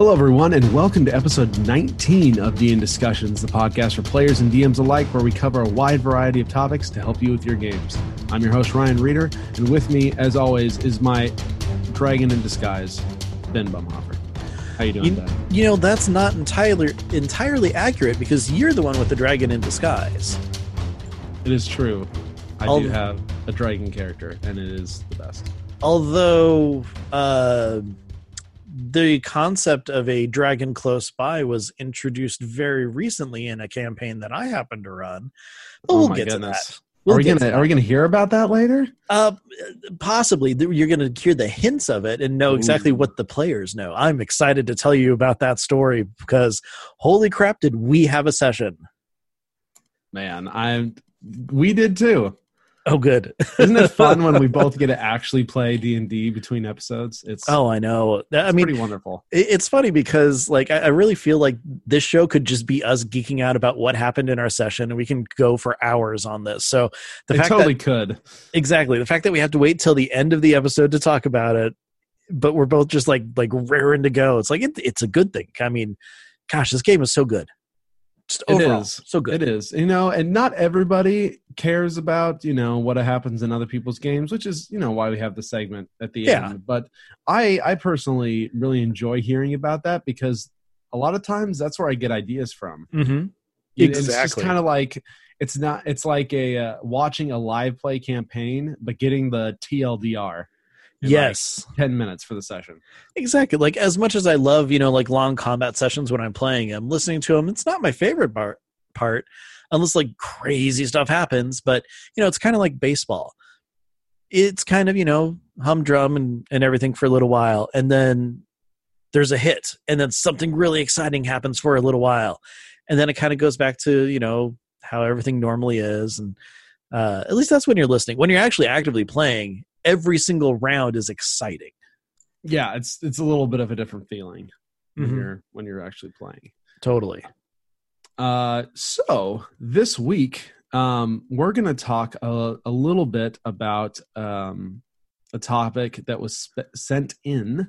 Hello, everyone, and welcome to episode 19 of DN Discussions, the podcast for players and DMs alike, where we cover a wide variety of topics to help you with your games. I'm your host, Ryan Reeder, and with me, as always, is my dragon in disguise, Ben Bumhofer. How you doing, You, Ben? you know that's not entirely entirely accurate because you're the one with the dragon in disguise. It is true. I I'll- do have a dragon character, and it is the best. Although uh, the concept of a dragon close by was introduced very recently in a campaign that I happen to run. But we'll get to that. We'll are we gonna to Are we gonna hear about that later? Uh, possibly you're going to hear the hints of it and know exactly Ooh. what the players know. I'm excited to tell you about that story because holy crap, did we have a session? Man, I we did too. Oh, good. Isn't it fun when we both get to actually play D and D between episodes? It's Oh, I know. That- I mean, pretty wonderful. it- it's funny because like I, I really feel like this show could just be us geeking out about what happened in our session, and we can go for hours on this. So the It fact totally that could. exactly the fact that we have to wait till the end of the episode to talk about it, but we're both just like like raring to go. It's like it, it's a good thing. I mean, gosh, this game is so good. Just overall, is. so good. It is, you know, and not everybody cares about, you know, what happens in other people's games, which is, you know, why we have the segment at the Yeah. end. But I, I personally really enjoy hearing about that because a lot of times that's where I get ideas from. Mm-hmm. Know, It's just kind of like it's not. It's like a uh, watching a live play campaign, but getting the TLDR. In, like, Yes. ten minutes for the session. Exactly. Like as much as I love, you know, like long combat sessions when I'm playing i'm listening to them, it's not my favorite part part unless like crazy stuff happens, but you know, it's kind of like baseball. It's kind of, you know, humdrum and and everything for a little while and then there's a hit and then something really exciting happens for a little while. And then it kind of goes back to, you know, how everything normally is and uh, at least that's when you're listening. When you're actually actively playing, every single round is exciting. Yeah, it's it's a little bit of a different feeling when Mhm. you're when you're actually playing. Totally. Uh, so this week, um, we're going to talk a, a little bit about um, a topic that was sp- sent in.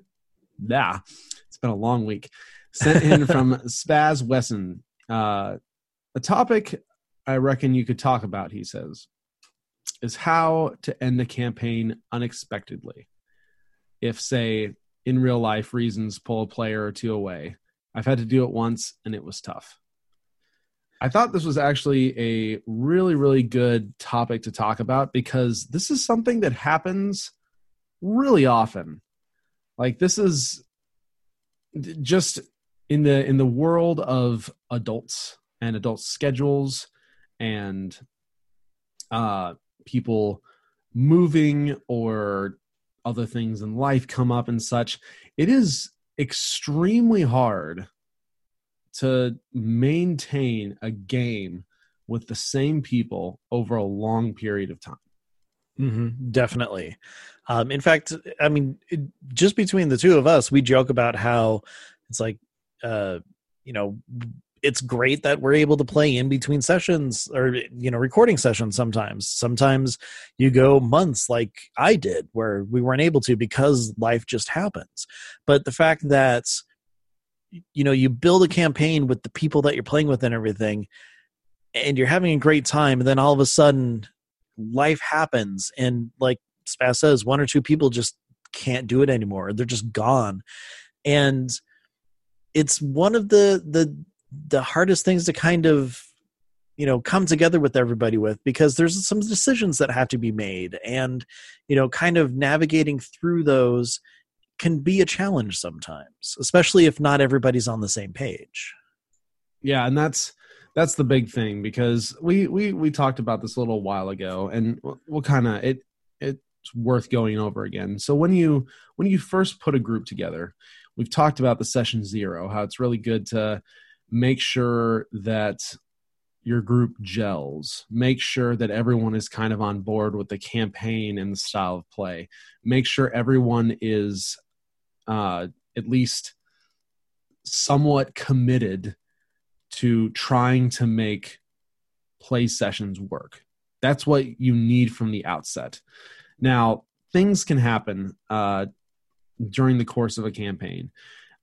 Yeah, it's been a long week. Sent in from Spaz Wesson. Uh, a topic I reckon you could talk about, he says, is how to end a campaign unexpectedly. If, say, in real life reasons pull a player or two away. I've had to do it once and it was tough. I thought this was actually a really, really good topic to talk about because this is something that happens really often. Like this is just in the in the world of adults and adult schedules and uh people moving or other things in life come up and such it is extremely hard to maintain a game with the same people over a long period of time. hmm definitely. Um, in fact, I mean, it, just between the two of us, we joke about how it's like, uh, you know, it's great that we're able to play in between sessions or you know recording sessions sometimes. Sometimes you go months like i did where we weren't able to because life just happens. But the fact that you know you build a campaign with the people that you're playing with and everything and you're having a great time and then all of a sudden life happens and like Spaz says one or two people just can't do it anymore. They're just gone. And it's one of the the the hardest things to kind of you know come together with everybody with because there's some decisions that have to be made and you know kind of navigating through those can be a challenge sometimes especially if not everybody's on the same page Yeah, and that's that's the big thing because we we we talked about this a little while ago, and we'll, kind of it it's worth going over again. So when you when you first put a group together, we've talked about the session zero, how it's really good to make sure that your group gels. Make sure that everyone is kind of on board with the campaign and the style of play. Make sure everyone is uh, at least somewhat committed to trying to make play sessions work. That's what you need from the outset. Now, things can happen uh, during the course of a campaign.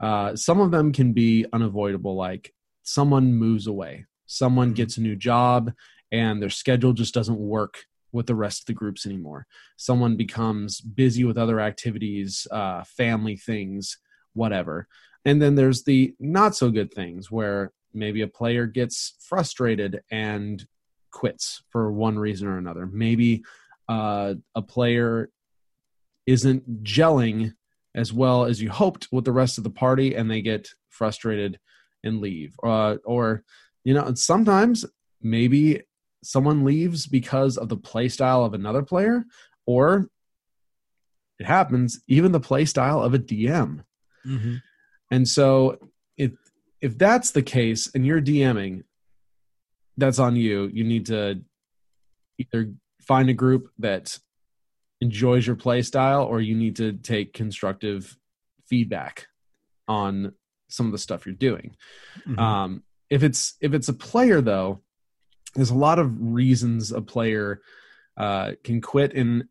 Uh, some of them can be unavoidable, like someone moves away, someone Mhm. gets a new job, and their schedule just doesn't work with the rest of the groups anymore. Someone becomes busy with other activities, uh, family things, whatever. And then there's the not so good things where maybe a player gets frustrated and quits for one reason or another. Maybe uh, a player isn't gelling as well as you hoped with the rest of the party and they get frustrated and leave. Uh, or, you know, sometimes maybe someone leaves because of the play style of another player or it happens even the play style of a DM. Mm-hmm. And so if if that's the case and you're DMing, that's on you. You need to either find a group that enjoys your play style or you need to take constructive feedback on some of the stuff you're doing. Mm-hmm. Um, if it's if it's a player though, there's a lot of reasons a player uh, can quit, and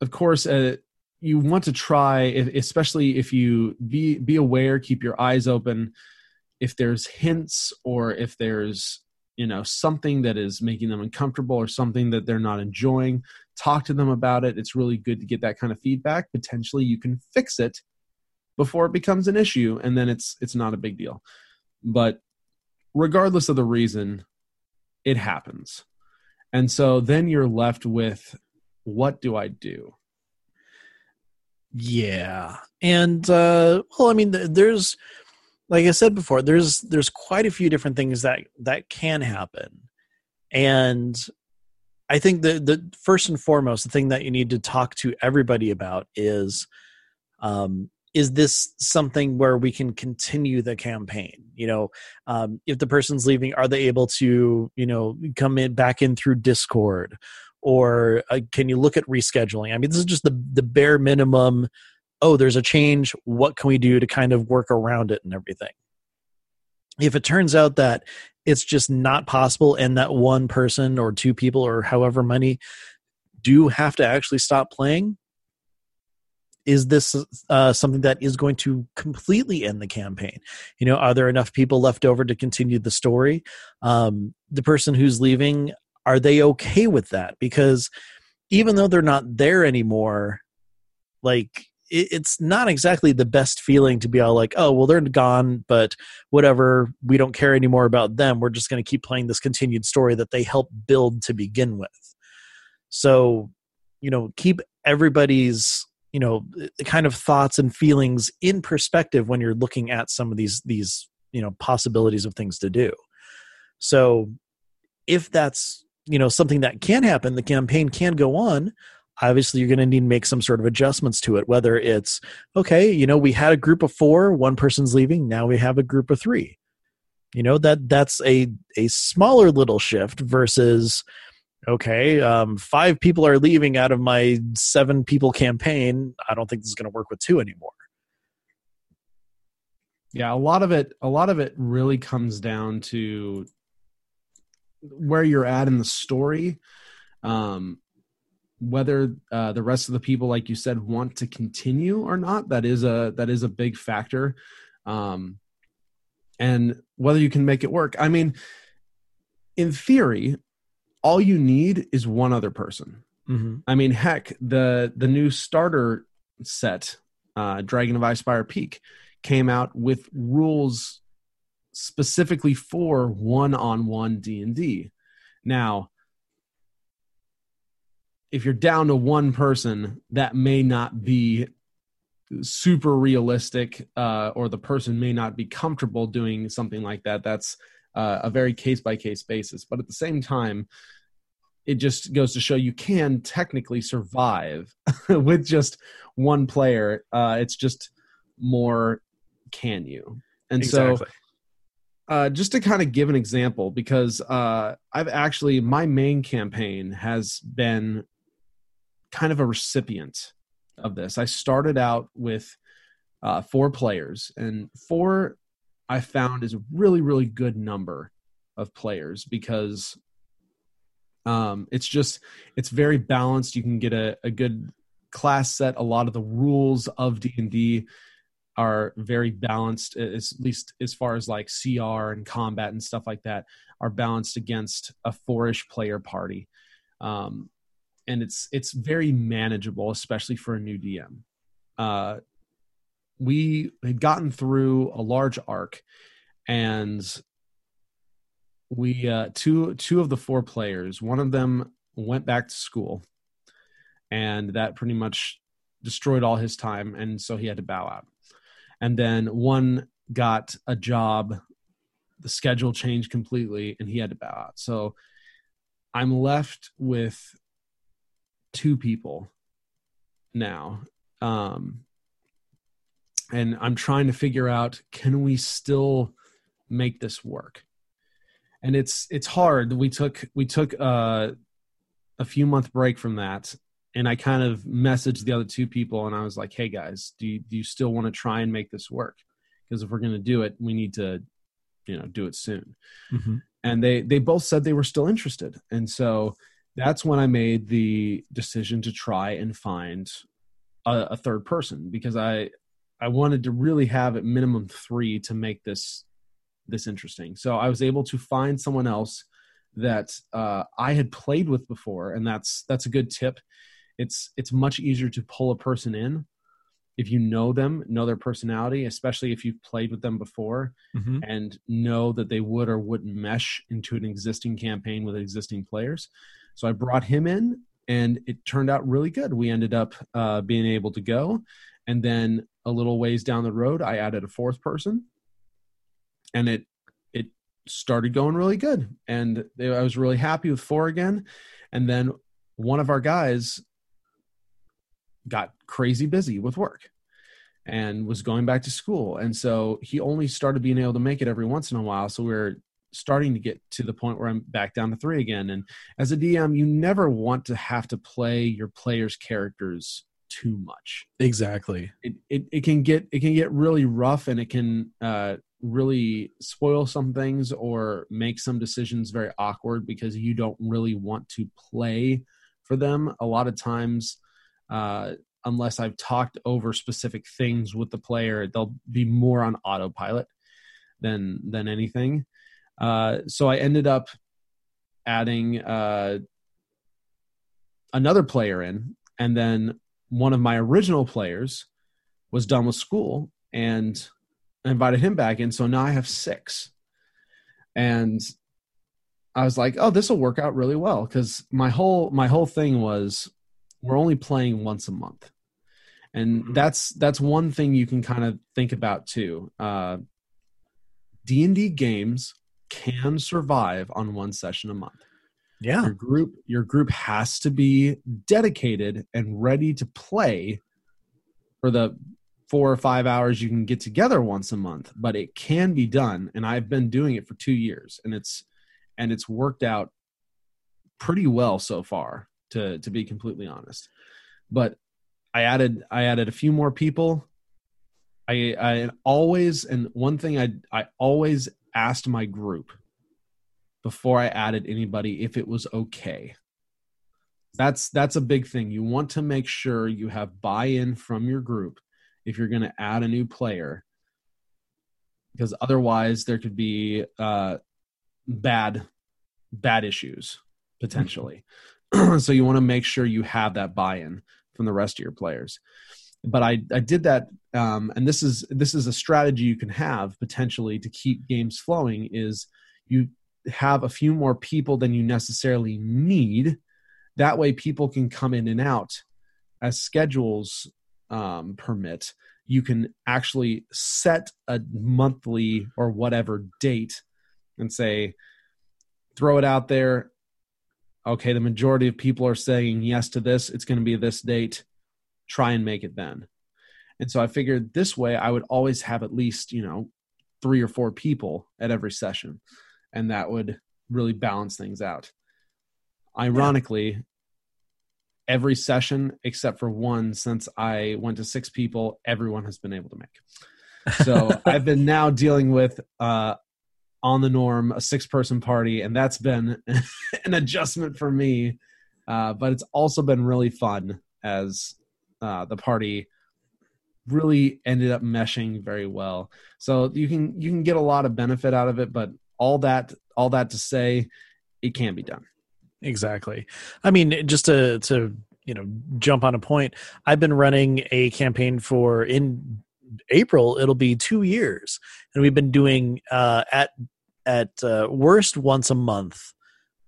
of course, uh, you want to try, if, especially if you be be aware, keep your eyes open. If there's hints or if there's you know something that is making them uncomfortable or something that they're not enjoying, talk to them about it. It's really good to get that kind of feedback. Potentially, you can fix it before it becomes an issue, and then it's it's not a big deal. But regardless of the reason, it happens. And so then you're left with what do I do? Yeah. And uh well I mean there's like I said before there's there's quite a few different things that that can happen. And I think the the first and foremost the thing that you need to talk to everybody about is um is this something where we can continue the campaign? You know um, if the person's leaving are they able to you know come in back in through discord? Or uh, can you look at rescheduling? I mean this is just the the bare minimum oh there's a change what can we do to kind of work around it and everything? If it turns out that it's just not possible and that one person or two people or however many do have to actually stop playing is this uh, something that is going to completely end the campaign? You know are there enough people left over to continue the story? Um, the person who's leaving are they okay with that? Because even though they're not there anymore like it, it's not exactly the best feeling to be all like oh well they're gone but whatever we don't care anymore about them. We're just going to keep playing this continued story that they helped build to begin with. So you know keep everybody's you know the kind of thoughts and feelings in perspective when you're looking at some of these these you know possibilities of things to do. So if that's you know something that can happen the campaign can go on obviously you're going to need to make some sort of adjustments to it whether it's okay you know we had a group of 4 one person's leaving now we have a group of 3 you know that that's a a smaller little shift versus okay, um, five people are leaving out of my seven people campaign. I don't think this is going to work with two anymore. Yeah, a lot of it a lot of it really comes down to where you're at in the story. Um whether uh, the rest of the people like you said want to continue or not that is a that is a big factor um and whether you can make it work i mean in theory all you need is one other person. Mm-hmm. I mean, heck, the the new starter set, uh, Dragon of Icespire Peak, came out with rules specifically for one-on-one D and D. Now, if you're down to one person, that may not be super realistic, uh, or the person may not be comfortable doing something like that. That's uh, a very case by case basis. But at the same time, it just goes to show you can technically survive with just one player. Uh, it's just more can you? And exactly. so, uh, just to kind of give an example, because uh, I've actually, my main campaign has been kind of a recipient of this. I started out with uh, four players, and four I found is a really, really good number of players because um, it's just it's very balanced. You can get a, a good class set. A lot of the rules of D and D are very balanced, at least as far as like CR and combat and stuff like that, are balanced against a fourish player party. Um, and it's it's very manageable, especially for a new DM. Uh, we had gotten through a large arc, and we uh, two two of the four players, one of them went back to school, and that pretty much destroyed all his time, and so he had to bow out. And then one got a job, the schedule changed completely, and he had to bow out. So I'm left with two people now. Um, and I'm trying to figure out can we still make this work? And it's it's hard. We took we took uh, a few month break from that, and I kind of messaged the other two people, and I was like, "Hey guys, do you, do you still want to try and make this work? Because if we're going to do it, we need to, you know, do it soon." Mm-hmm. And they they both said they were still interested, and so that's when I made the decision to try and find a, a, third person because I I wanted to really have at minimum three to make this this interesting. So I was able to find someone else that uh, I had played with before, and that's that's a good tip. It's it's much easier to pull a person in if you know them, know their personality, especially if you've played with them before mm-hmm. and know that they would or wouldn't mesh into an existing campaign with existing players. So I brought him in, and it turned out really good. We ended up uh, being able to go, and then a little ways down the road, I added a fourth person, and it it started going really good. And I was really happy with four again, and then one of our guys got crazy busy with work and was going back to school and so he only started being able to make it every once in a while so we are starting to get to the point where I'm back down to three again. And as a DM, you never want to have to play your players' characters too much. Exactly. It, it, it can get it can get really rough and it can uh, really spoil some things or make some decisions very awkward because you don't really want to play for them. A lot of times, uh, unless I've talked over specific things with the player, they'll be more on autopilot than than anything. Uh, so I ended up adding uh, another player in, and then one of my original players was done with school, and I invited him back in. So now I have six, and I was like, "Oh, this will work out really well," because my whole my whole thing was we're only playing once a month, and mm-hmm. that's that's one thing you can kind of think about too. Uh, D and D games can survive on one session a month. Yeah. Your group your group has to be dedicated and ready to play for the 4 or 5 hours you can get together once a month, but it can be done and I've been doing it for 2 years and it's and it's worked out pretty well so far to to be completely honest. But I added I added a few more people. I I always and one thing I I always asked my group before I added anybody if it was okay. That's that's a big thing. You want to make sure you have buy-in from your group if you're going to add a new player, because otherwise there could be uh, bad bad issues potentially. so you want to make sure you have that buy-in from the rest of your players but I, I did that um, and this is this is a strategy you can have potentially to keep games flowing is you have a few more people than you necessarily need. That way people can come in and out as schedules um, permit. You can actually set a monthly or whatever date and say throw it out there. Okay the majority of people are saying yes to this. It's going to be this date. Try and make it then. And so I figured this way I would always have at least, you know, three or four people at every session. And that would really balance things out. Ironically, yeah. every session except for one, since I went to six people, everyone has been able to make. So I've been now dealing with uh, on the norm a six person party, and that's been an adjustment for me. Uh, but it's also been really fun as uh, the party really ended up meshing very well. So you can you can get a lot of benefit out of it, but all that all that to say, it can be done. Exactly. I mean, just to to you know jump on a point, I've been running a campaign for in April. It'll be two years, and we've been doing uh, at at uh, worst once a month.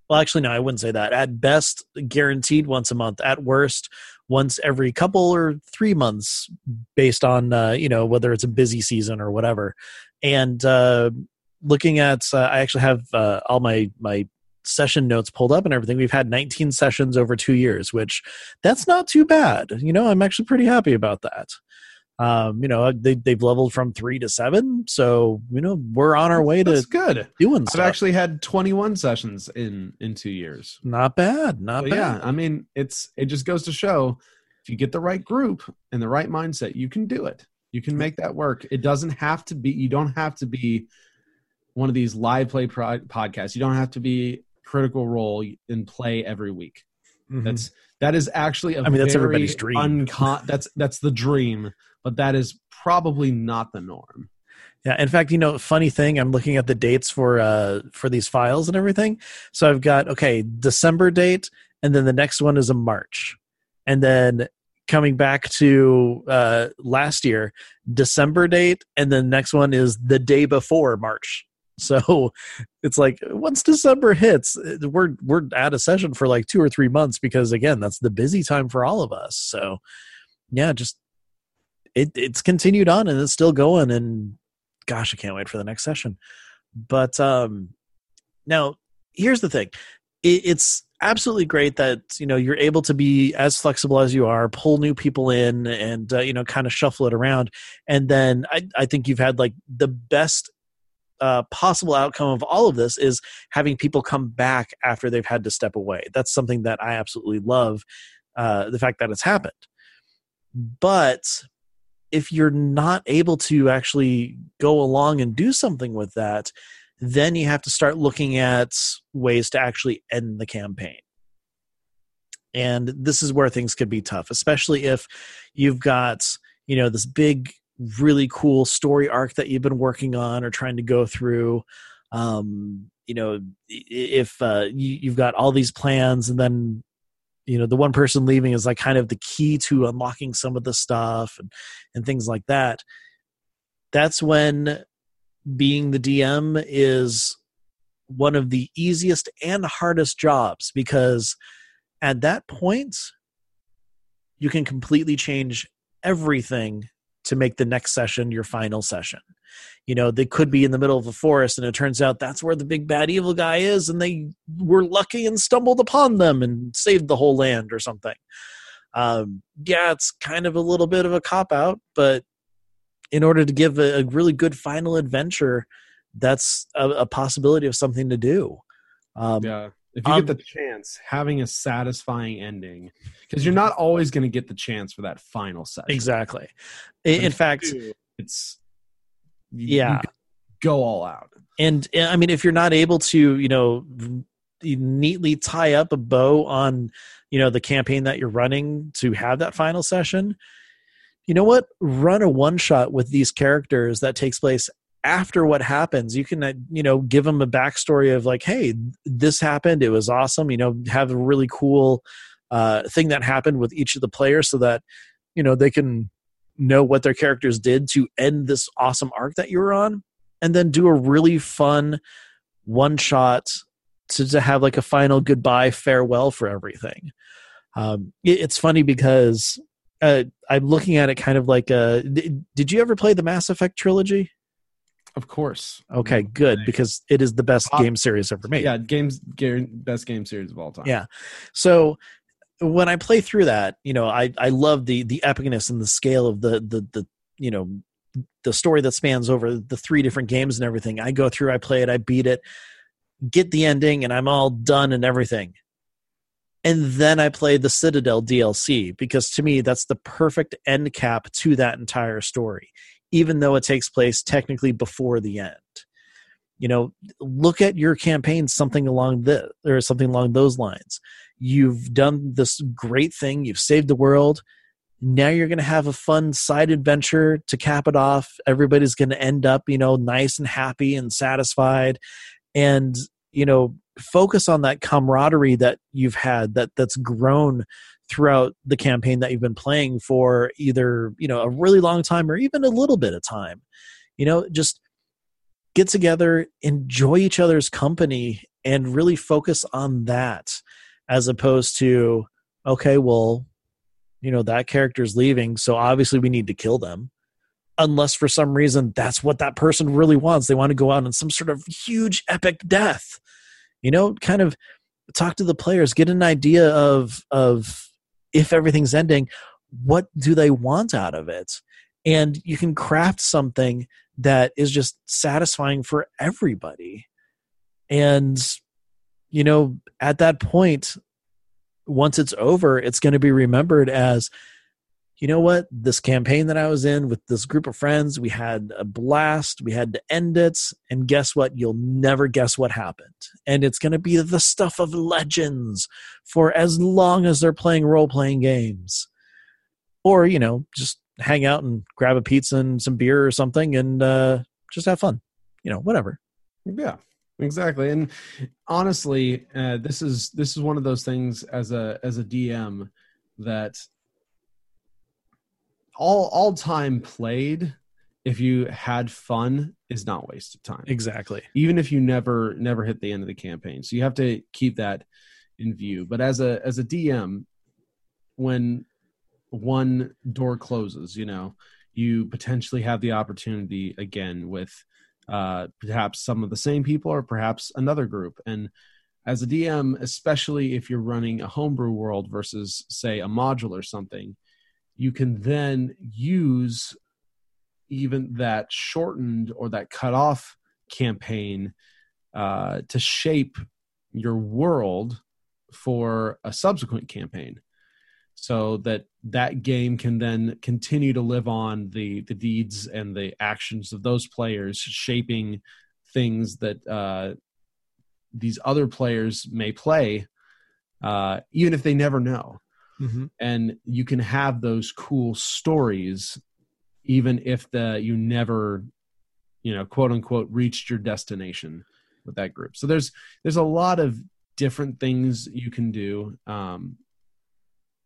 Well, actually, no, I wouldn't say that. At best, guaranteed once a month. At worst, once every couple or three months, based on uh, you know whether it's a busy season or whatever. And uh, looking at, uh, I actually have uh, all my my session notes pulled up and everything. We've had 19 sessions over two years, which that's not too bad. You know, I'm actually pretty happy about that. Um, you know, they they've leveled from three to seven, so you know we're on our way That's to good. doing I've stuff. actually had 21 sessions in in two years. not bad, not bad. yeah, I mean, it's it just goes to show if you get the right group and the right mindset, you can do it. You can make that work. It doesn't have to be. You don't have to be one of these live play pro- podcasts. You don't have to be critical role and play every week. Mhm. That's that is actually a I mean, that's very everybody's dream. uncon- that's that's the dream, but that is probably not the norm. Yeah, in fact, you know, funny thing, I'm looking at the dates for uh for these files and everything. So I've got okay, December date and then the next one is a March. And then coming back to uh last year, December date and then the next one is the day before March. So it's like once December hits, we're we're out of session for like 2 or 3 months because again, that's the busy time for all of us. So yeah, just it it's continued on and it's still going and gosh, I can't wait for the next session. But um, now here's the thing: it, it's absolutely great that you know you're able to be as flexible as you are, pull new people in, and uh, you know kind of shuffle it around. And then I, I think you've had like the best uh, possible outcome of all of this is having people come back after they've had to step away. That's something that I absolutely love. Uh, the fact that it's happened, but if you're not able to actually go along and do something with that, then you have to start looking at ways to actually end the campaign. And this is where things could be tough, especially if you've got, you know, this big, really cool story arc that you've been working on or trying to go through. Um, you know, if uh, you, you've got all these plans and then you know the one person leaving is like kind of the key to unlocking some of the stuff and and things like that that's when being the dm is one of the easiest and hardest jobs because at that point you can completely change everything to make the next session your final session. You know they could be in the middle of a forest and it turns out that's where the big bad evil guy is and they were lucky and stumbled upon them and saved the whole land or something. Um, yeah it's kind of a little bit of a cop out but in order to give a, a really good final adventure that's a, a possibility of something to do. Um, Yeah. If you um, get the chance, having a satisfying ending, because you're not always going to get the chance for that final session. exactly in, in fact do, it's Yeah. go all out. and uh, i mean if you're not able to you know neatly tie up a bow on you know the campaign that you're running to have that final session you know what run a one shot with these characters that takes place after what happens you can uh, you know give them a backstory of like hey this happened it was awesome you know have a really cool uh, thing that happened with each of the players so that you know they can know what their characters did to end this awesome arc that you were on. And then do a really fun one shot to, to have like a final goodbye farewell for everything. Um, it- it's funny because uh, i'm looking at it kind of like uh did, did you ever play the mass effect trilogy Of course. okay good because it is the best Top- game series ever made Yeah, games best game series of all time. Yeah. So when I play through that, you know, I I love the the epicness and the scale of the the the you know the story that spans over the three different games and everything. I go through, I play it, I beat it, get the ending, and I'm all done and everything. And then I play the Citadel DLC because to me that's the perfect end cap to that entire story, even though it takes place technically before the end. You know look at your campaign something along this or something along those lines. You've done this great thing. You've saved the world. Now you're going to have a fun side adventure to cap it off. Everybody's going to end up you know nice and happy and satisfied. And you know focus on that camaraderie that you've had that that's grown throughout the campaign that you've been playing for either you know a really long time or even a little bit of time. You know just get together enjoy each other's company and really focus on that as opposed to okay well you know that character's leaving so obviously we need to kill them. Unless for some reason that's what that person really wants. They want to go out on some sort of huge epic death. You know kind of talk to the players get an idea of of if everything's ending what do they want out of it? And you can craft something that is just satisfying for everybody. And you know at that point once it's over, it's going to be remembered as, you know what, this campaign that I was in with this group of friends, we had a blast, we had to end it, and guess what? You'll never guess what happened. And it's going to be the stuff of legends for as long as they're playing role playing games. Or, you know, just hang out and grab a pizza and some beer or something and uh, just have fun. You know, whatever. Yeah exactly and honestly uh, this is this is one of those things as a as a dm that all all time played if you had fun is not wasted time. Exactly. Even if you never never hit the end of the campaign. So you have to keep that in view. But as a as a dm when one door closes you know you potentially have the opportunity again with uh, perhaps some of the same people or perhaps another group. And as a DM, especially if you're running a homebrew world versus, say, a module or something, you can then use even that shortened or that cut off campaign uh, to shape your world for a subsequent campaign. So that that game can then continue to live on the the deeds and the actions of those players shaping things that uh, these other players may play uh, even if they never know mm-hmm. and you can have those cool stories even if the you never you know quote unquote reached your destination with that group so there's there's a lot of different things you can do um,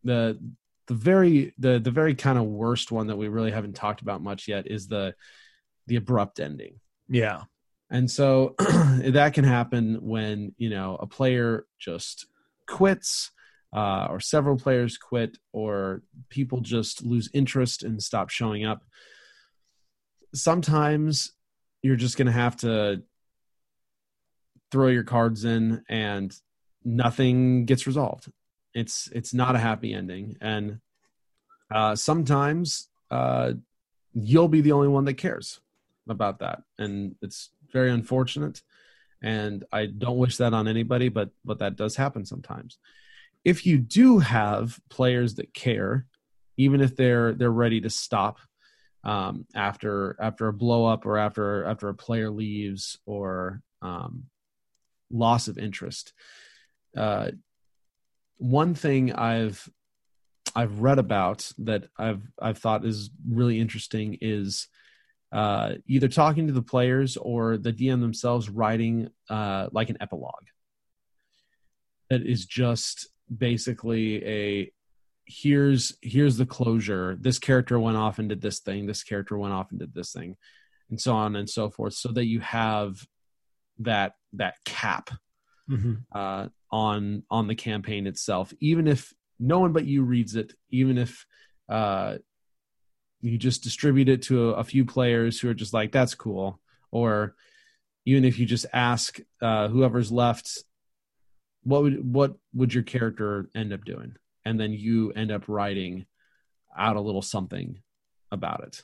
the the very the the very kind of worst one that we really haven't talked about much yet is the the abrupt ending. Yeah. And so that can happen when, you know, a player just quits uh, or several players quit or people just lose interest and stop showing up. Sometimes you're just going to have to throw your cards in and nothing gets resolved it's it's not a happy ending, and uh, sometimes uh, you'll be the only one that cares about that, and it's very unfortunate. And I don't wish that on anybody, but but that does happen sometimes. If you do have players that care, even if they're they're ready to stop um, after after a blow up or after after a player leaves or um, loss of interest. Uh, one thing I've I've read about that I've I've thought is really interesting is uh, either talking to the players or the DM themselves writing uh, like an epilogue that is just basically a here's here's the closure. This character went off and did this thing. This character went off and did this thing. And so on and so forth. So that you have that that cap mm-hmm. uh, on on the campaign itself, even if no one but you reads it, even if uh, you just distribute it to a, a, few players who are just like, "That's cool," or even if you just ask uh, whoever's left, what would what would your character end up doing, and then you end up writing out a little something about it.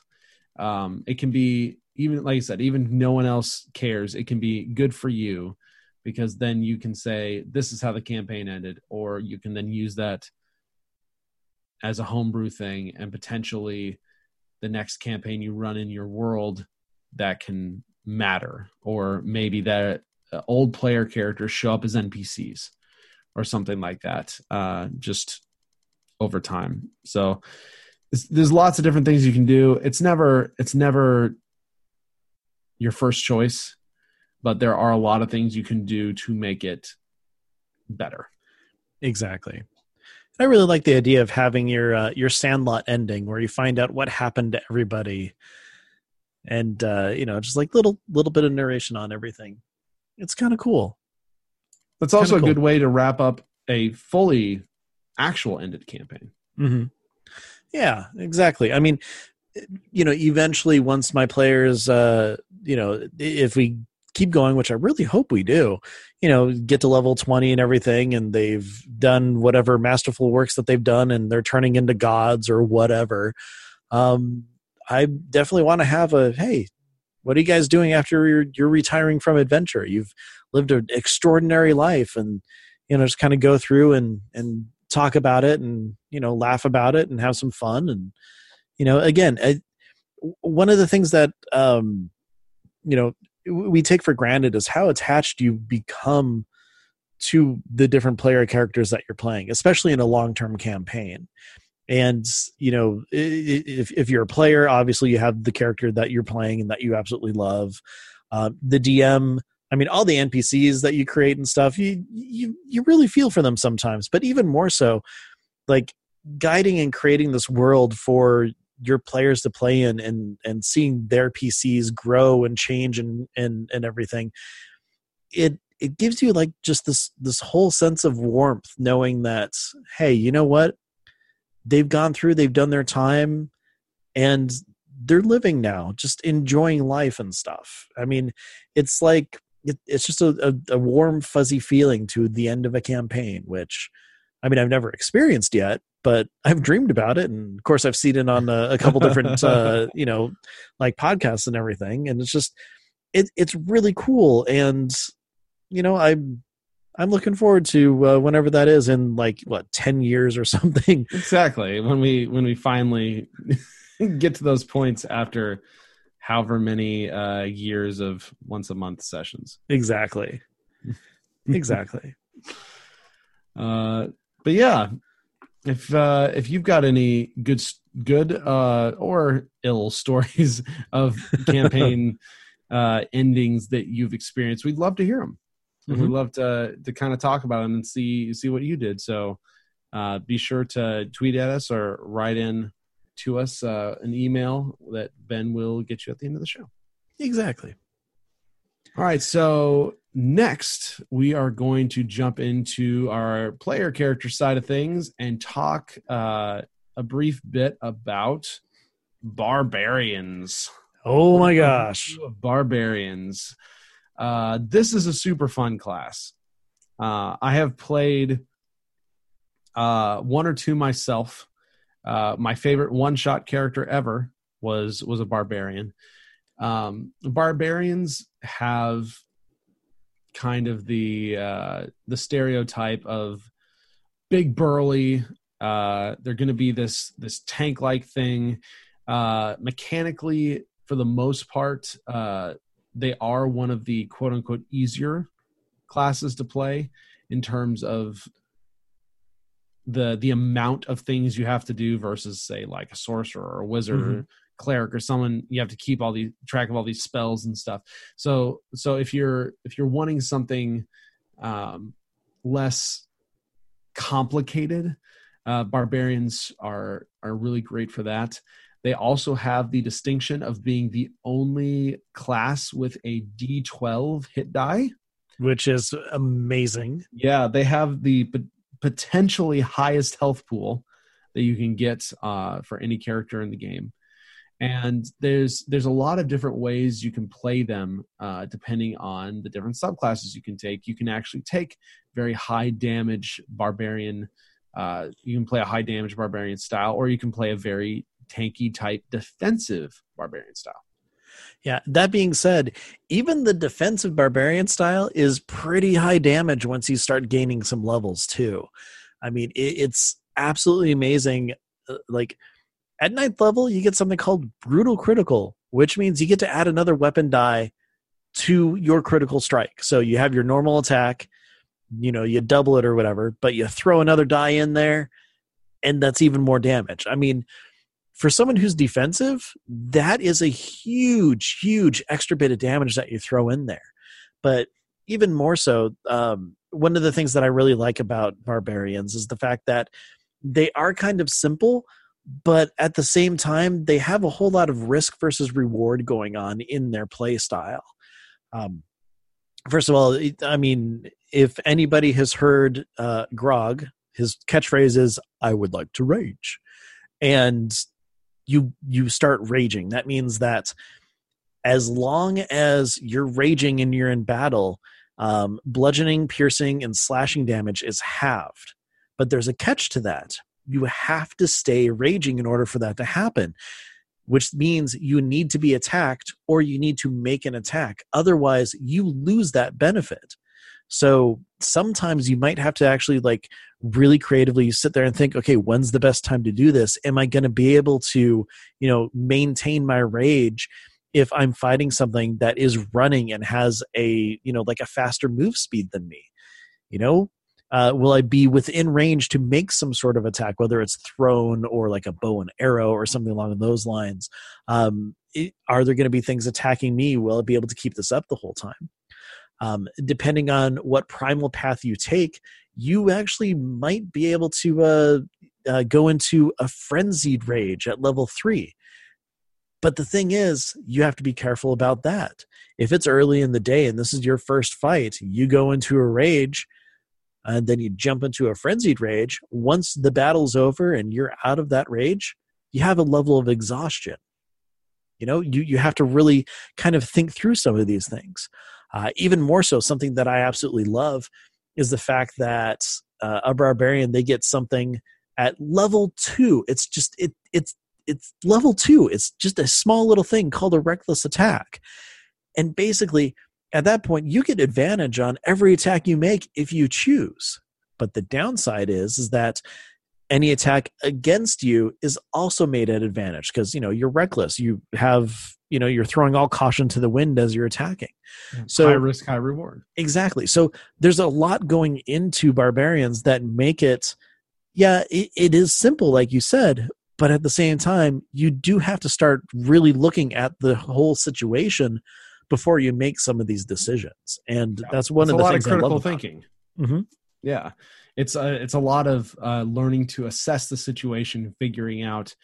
Um, it can be even like I said, even no one else cares. It can be good for you because then you can say this is how the campaign ended or you can then use that as a homebrew thing and potentially the next campaign you run in your world that can matter or maybe that uh, old player characters show up as npcs or something like that uh, just over time so There's, lots of different things you can do. It's never it's never your first choice, but there are a lot of things you can do to make it better. Exactly. I really like the idea of having your uh, your Sandlot ending, where you find out what happened to everybody, and uh, you know, just like little little bit of narration on everything. It's kind of cool. That's also a good way to wrap up a fully actual ended campaign. hmm Yeah, exactly. I mean, you know, eventually, once my players, uh, you know, if we keep going, which I really hope we do, you know, get to level 20 and everything, and they've done whatever masterful works that they've done, and they're turning into gods or whatever. Um, I definitely want to have a hey, what are you guys doing after you're, you're retiring from adventure? You've lived an extraordinary life, and you know, just kind of go through and and talk about it, and you know, laugh about it, and have some fun, and you know, again, I, one of the things that um, you know we take for granted is how attached you become to the different player characters that you're playing, especially in a long term campaign. And you know, if if you're a player, obviously you have the character that you're playing and that you absolutely love. Uh, the DM, I mean, all the NPCs that you create and stuff, you you you really feel for them sometimes. But even more so, like guiding and creating this world for your players to play in and and seeing their PCs grow and change and and and everything it it gives you like just this this whole sense of warmth knowing that hey you know what they've gone through they've done their time and they're living now just enjoying life and stuff. I mean it's like it, it's just a, a, a warm fuzzy feeling to the end of a campaign which i mean i've never experienced yet but I've dreamed about it, and of course I've seen it on a, a couple different, uh, you know, like podcasts and everything, and it's just, it, it's really cool, and you know, I'm, I'm looking forward to uh, whenever that is in like what ten years or something. Exactly when we when we finally get to those points after however many uh, years of once a month sessions. Exactly, exactly. uh, but yeah, if uh, if you've got any good good uh, or ill stories of campaign uh, endings that you've experienced, we'd love to hear them. Mhm. We'd love to to kind of talk about them and see see what you did. So uh, be sure to tweet at us or write in to us uh, an email that Ben will get you at the end of the show. Exactly. All right, so next we are going to jump into our player character side of things and talk uh, a brief bit about barbarians. Oh my gosh. Barbarians. Uh, this is a super fun class. Uh, I have played uh, one or two myself. Uh, my favorite one-shot character ever was was a barbarian. Um, barbarians have kind of the uh, the stereotype of big burly. Uh, they're going to be this this tank like thing. Uh, mechanically, for the most part, uh, they are one of the quote unquote easier classes to play in terms of the the amount of things you have to do versus say like a sorcerer or a wizard or cleric or someone you have to keep all the track of all these spells and stuff. So so if you're if you're wanting something um less complicated uh barbarians are are really great for that they also have the distinction of being the only class with a d12 hit die Which is amazing. yeah, they have the p- potentially highest health pool that you can get uh, for any character in the game, and there's there's a lot of different ways you can play them uh, depending on the different subclasses you can take. You can actually take very high damage barbarian. Uh, you can play a high damage barbarian style, or you can play a very tanky type defensive barbarian style. Yeah. That being said, even the defensive barbarian style is pretty high damage once you start gaining some levels too. I mean, it, it's absolutely amazing. Uh, Like at ninth level, you get something called brutal critical, which means you get to add another weapon die to your critical strike. So you have your normal attack, you know, you double it or whatever, but you throw another die in there, and that's even more damage. I mean, for someone who's defensive, that is a huge, huge extra bit of damage that you throw in there. But even more so, um, one of the things that I really like about barbarians is the fact that they are kind of simple, but at the same time, they have a whole lot of risk versus reward going on in their play style. Um, first of all, I mean, if anybody has heard uh, Grog, his catchphrase is "I would like to rage," and you you start raging. That means that as long as you're raging and you're in battle, um, bludgeoning, piercing, and slashing damage is halved. But there's a catch to that. You have to stay raging in order for that to happen, which means you need to be attacked or you need to make an attack. Otherwise, you lose that benefit. So sometimes you might have to actually like really creatively sit there and think, okay, when's the best time to do this? Am I going to be able to, you know, maintain my rage if I'm fighting something that is running and has a, you know, like a faster move speed than me? You know, uh, will I be within range to make some sort of attack, whether it's thrown or like a bow and arrow or something along those lines? Um, it, are there going to be things attacking me? Will I be able to keep this up the whole time? Um, depending on what primal path you take, you actually might be able to uh, uh, go into a frenzied rage at level three. But the thing is, you have to be careful about that. If it's early in the day and this is your first fight, you go into a rage and then you jump into a frenzied rage. Once the battle's over and you're out of that rage, you have a level of exhaustion. You know, you, you have to really kind of think through some of these things. Uh, even more so, something that I absolutely love is the fact that uh, a barbarian they get something at level two. It's just it it's it's level two. It's just a small little thing called a reckless attack. And basically, at that point, you get advantage on every attack you make if you choose. But the downside is, is that any attack against you is also made at advantage because you know you're reckless. You have you know you're throwing all caution to the wind as you're attacking. So high risk, high reward. Exactly. So there's a lot going into barbarians that make it. Yeah, it, it is simple, like you said, but at the same time you do have to start really looking at the whole situation before you make some of these decisions and yeah. that's one it's of the lot things of critical thinking mm-hmm. yeah it's a, it's a lot of uh, learning to assess the situation figuring out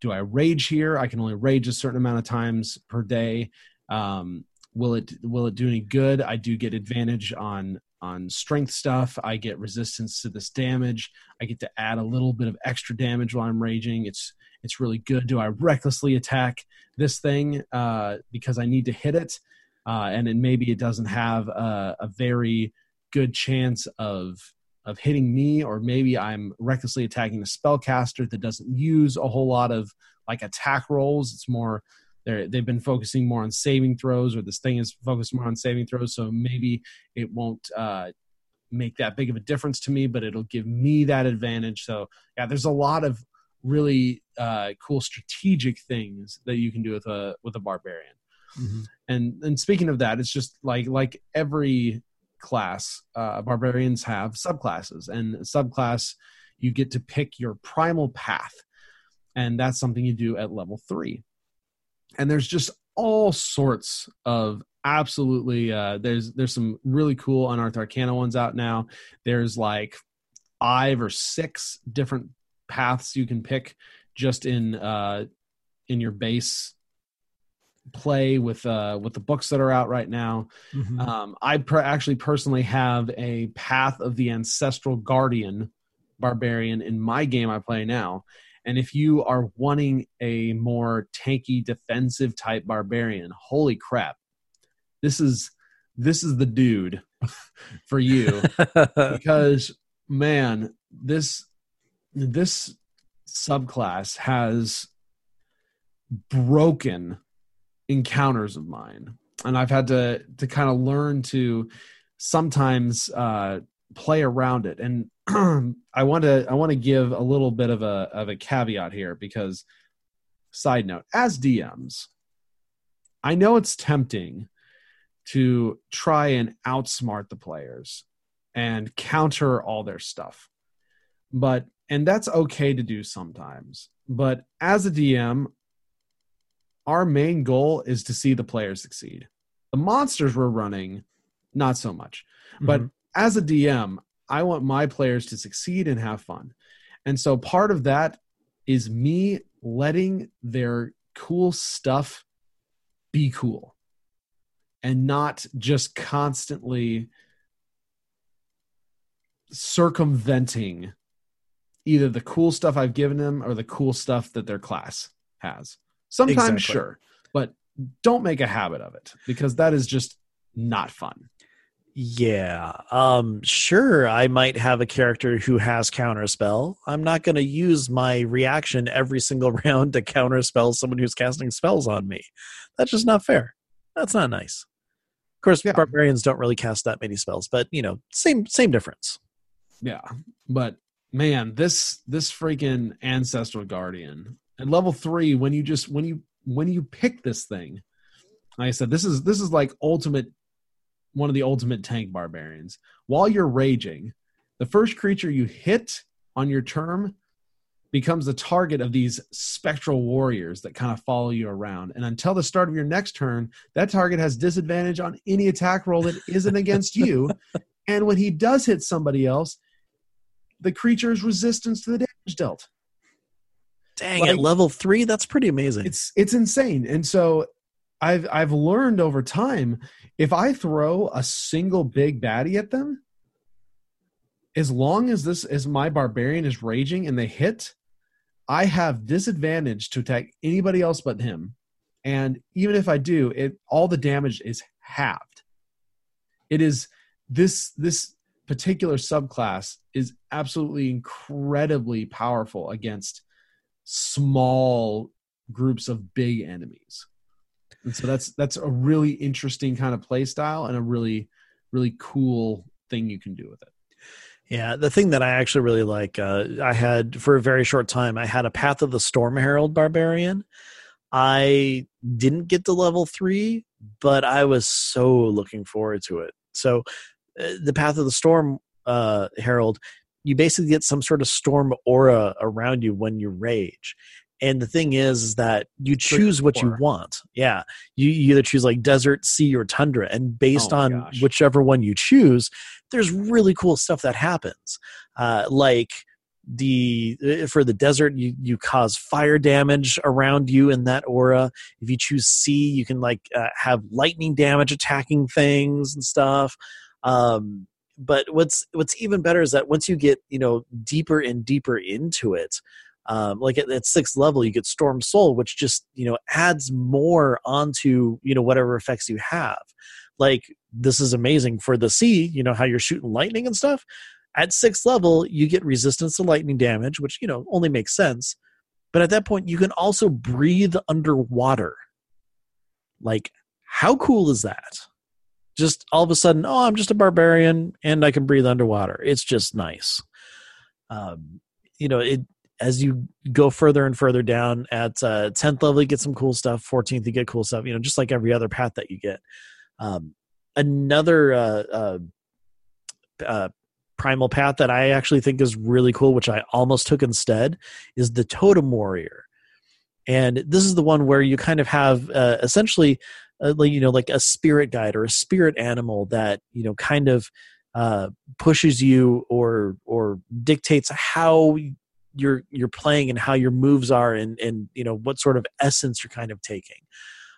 do i rage here? I can only rage a certain amount of times per day. Um, will it will it do any good? I do get advantage on on strength stuff. I get resistance to this damage. I get to add a little bit of extra damage while i'm raging. It's it's really good. Do i recklessly attack this thing uh, because i need to hit it? Uh, and then maybe it doesn't have a, a very good chance of of hitting me or maybe i'm recklessly attacking a spellcaster that doesn't use a whole lot of like attack rolls it's more they're, they've been focusing more on saving throws, or this thing is focused more on saving throws. So maybe it won't uh, make that big of a difference to me, but it'll give me that advantage. So yeah, there's a lot of really uh, cool strategic things that you can do with a with a barbarian. Mm-hmm. And and speaking of that, it's just like like every class, uh, barbarians have subclasses, and subclass you get to pick your primal path, and that's something you do at level three. And there's just all sorts of absolutely uh, there's there's some really cool unearthed arcana ones out now. There's like five or six different paths you can pick just in uh in your base play with uh with the books that are out right now mm-hmm. um i per- actually personally have a path of the ancestral guardian barbarian in my game i play now and if you are wanting a more tanky defensive type barbarian, holy crap. This is this is the dude for you because man, this this subclass has broken encounters of mine. And i've had to to kind of learn to sometimes uh play around it. And I want to I want to give a little bit of a of a caveat here because side note as DMs I know it's tempting to try and outsmart the players and counter all their stuff. But and that's okay to do sometimes. But as a DM, our main goal is to see the players succeed. The monsters we're running, not so much. But Mhm. as a DM, I want my players to succeed and have fun. And so part of that is me letting their cool stuff be cool and not just constantly circumventing either the cool stuff I've given them or the cool stuff that their class has. Sometimes, Exactly. sure, but don't make a habit of it because that is just not fun. Yeah. Um sure I might have a character who has counterspell. I'm not going to use my reaction every single round to counterspell someone who's casting spells on me. That's just not fair. That's not nice. Of course, Yeah. barbarians don't really cast that many spells, but you know, same same difference. Yeah, but man, this this freaking ancestral guardian at level three, when you just when you when you pick this thing, like I said, this is this is like ultimate one of the ultimate tank barbarians. While you're raging, the first creature you hit on your term becomes the target of these spectral warriors that kind of follow you around. And until the start of your next turn, that target has disadvantage on any attack roll that isn't against you. And when he does hit somebody else, the creature's resistance to the damage dealt. Dang, Like- at level 3, that's pretty amazing. It's it's insane. And so I've I've learned over time if I throw a single big baddie at them, as long as this as my barbarian is raging and they hit, I have disadvantage to attack anybody else but him. And even if I do, it all the damage is halved. It is this this particular subclass is absolutely incredibly powerful against small groups of big enemies. And so that's that's a really interesting kind of play style and a really really cool thing you can do with it. Yeah, the thing that I actually really like, uh, I had for a very short time, I had a Path of the Storm Herald Barbarian. I didn't get to level three, but I was so looking forward to it. So, uh, the Path of the Storm uh, Herald, you basically get some sort of storm aura around you when you rage. And the thing is, is that you choose what you want. Yeah, you, you either choose like desert, sea, or tundra, and based Oh on gosh. whichever one you choose, there's really cool stuff that happens. Uh, like the uh, for the desert, you you cause fire damage around you in that aura. If you choose sea, you can like uh, have lightning damage attacking things and stuff. Um, but what's what's even better is that once you get you know deeper and deeper into it, um, like at, at sixth level, you get Storm Soul, which just you know adds more onto you know whatever effects you have. Like this is amazing for the sea. You know how you're shooting lightning and stuff. At sixth level, you get resistance to lightning damage, which you know only makes sense. But at that point, you can also breathe underwater. Like, how cool is that? Just all of a sudden, oh, I'm just a barbarian and I can breathe underwater. It's just nice. Um, you know, it as you go further and further down at uh, 10th level, you get some cool stuff. 14th, you get cool stuff. You know, just like every other path that you get. Um, another uh, uh, uh, primal path that I actually think is really cool, which I almost took instead, is the Totem Warrior. And this is the one where you kind of have uh, essentially, uh, like, you know, like a spirit guide or a spirit animal that you know kind of uh, pushes you or or dictates how you're you're playing and how your moves are and and you know what sort of essence you're kind of taking.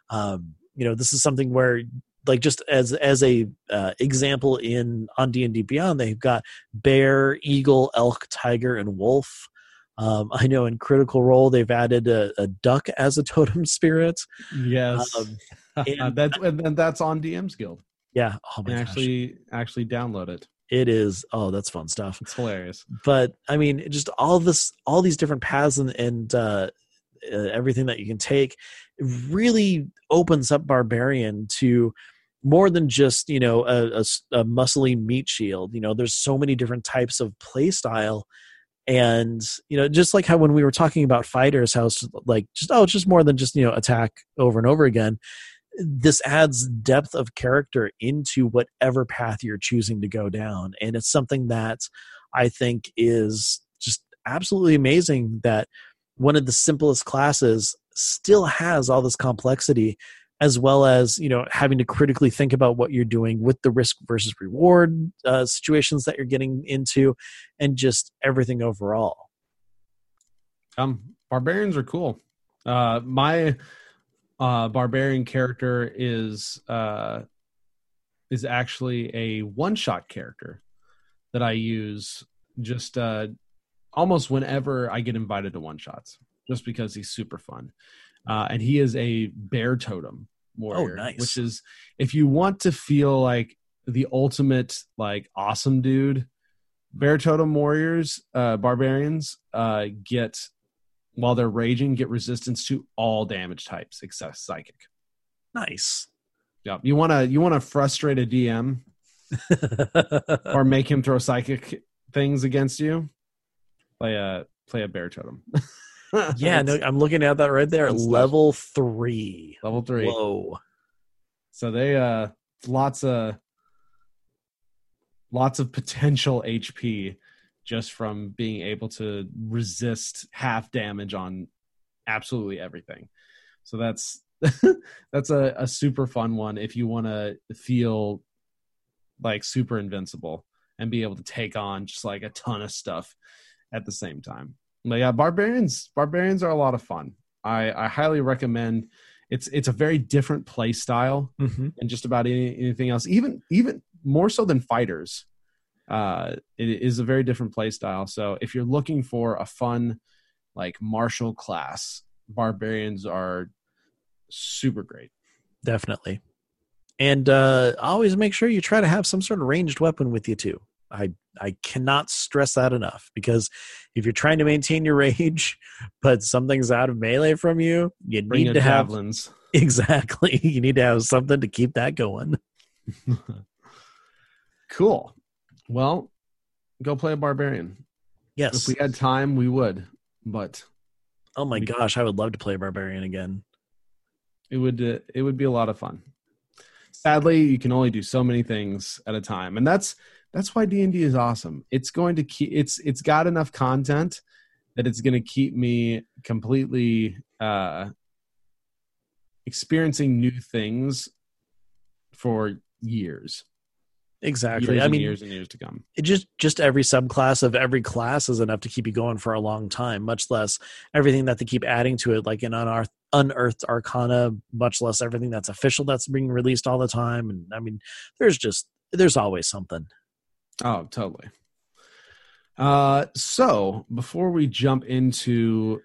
Um, you know, this is something where like just as as a uh, example in on D and D Beyond, they've got bear, eagle, elk, tiger, and wolf. Um, I know in Critical Role they've added a, a duck as a totem spirit. Yes. Um, and- that's and, and that's on DM's Guild. Yeah, oh my And gosh, actually actually download it. it is. Oh, that's fun stuff. It's hilarious. but I mean, just all this, all these different paths and and uh, uh, everything that you can take really opens up barbarian to more than just you know a muscly meat shield. You know, there's so many different types of play style. And you know, just like how when we were talking about fighters, how it's like just oh, it's just more than just you know attack over and over again. This adds depth of character into whatever path you're choosing to go down, and it's something that I think is just absolutely amazing that one of the simplest classes still has all this complexity as well as you know having to critically think about what you're doing with the risk versus reward uh, situations that you're getting into and just everything overall. Um barbarians are cool. Uh my uh barbarian character is uh is actually a one shot character that i use just uh almost whenever i get invited to one shots just because he's super fun uh, and he is a bear totem warrior, Oh, nice. which is if you want to feel like the ultimate like awesome dude, bear totem warriors, uh, barbarians uh, get while they're raging get resistance to all damage types except psychic. nice Yeah, you want to you want to frustrate a DM or make him throw psychic things against you. Play a play a bear totem. yeah no i'm looking at that right there level three level three. whoa So they uh lots of lots of potential HP just from being able to resist half damage on absolutely everything. So that's that's a, a super fun one if you want to feel like super invincible and be able to take on just like a ton of stuff at the same time. But yeah, barbarians barbarians are a lot of fun. I, I highly recommend it's it's a very different play style mm-hmm. than just about any, anything else. Even even more so than fighters, uh, it is a very different play style. So if you're looking for a fun like martial class, barbarians are super great. definitely and uh always make sure you try to have some sort of ranged weapon with you too i i cannot stress that enough because if you're trying to maintain your rage but something's out of melee from you you Bring need to have javelins. exactly you need to have something to keep that going cool. Well, go play a barbarian. yes. If we had time, we would, but oh my gosh i would love to play barbarian again. It would uh, it would be a lot of fun. Sadly you can only do so many things at a time and that's that's why d&d is awesome. It's going to keep it's it's got enough content that it's going to keep me completely uh experiencing new things for years exactly. Years i mean years and years to come. it just just every subclass of every class is enough to keep you going for a long time much less everything that they keep adding to it like an unearthed unearthed arcana much less everything that's official that's being released all the time. And i mean there's just there's always something. Oh, totally. Uh, so before we jump into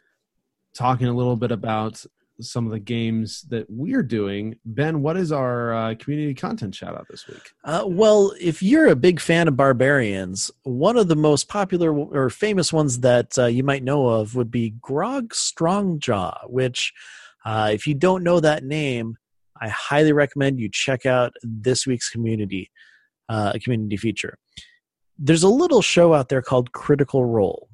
talking a little bit about some of the games that we're doing, Ben, what is our uh, community content shout out this week? Uh, well, if you're a big fan of barbarians, one of the most popular or famous ones that uh, you might know of would be Grog Strongjaw, which, uh, if you don't know that name, I highly recommend you check out this week's community uh, community feature. There's a little show out there called Critical Role.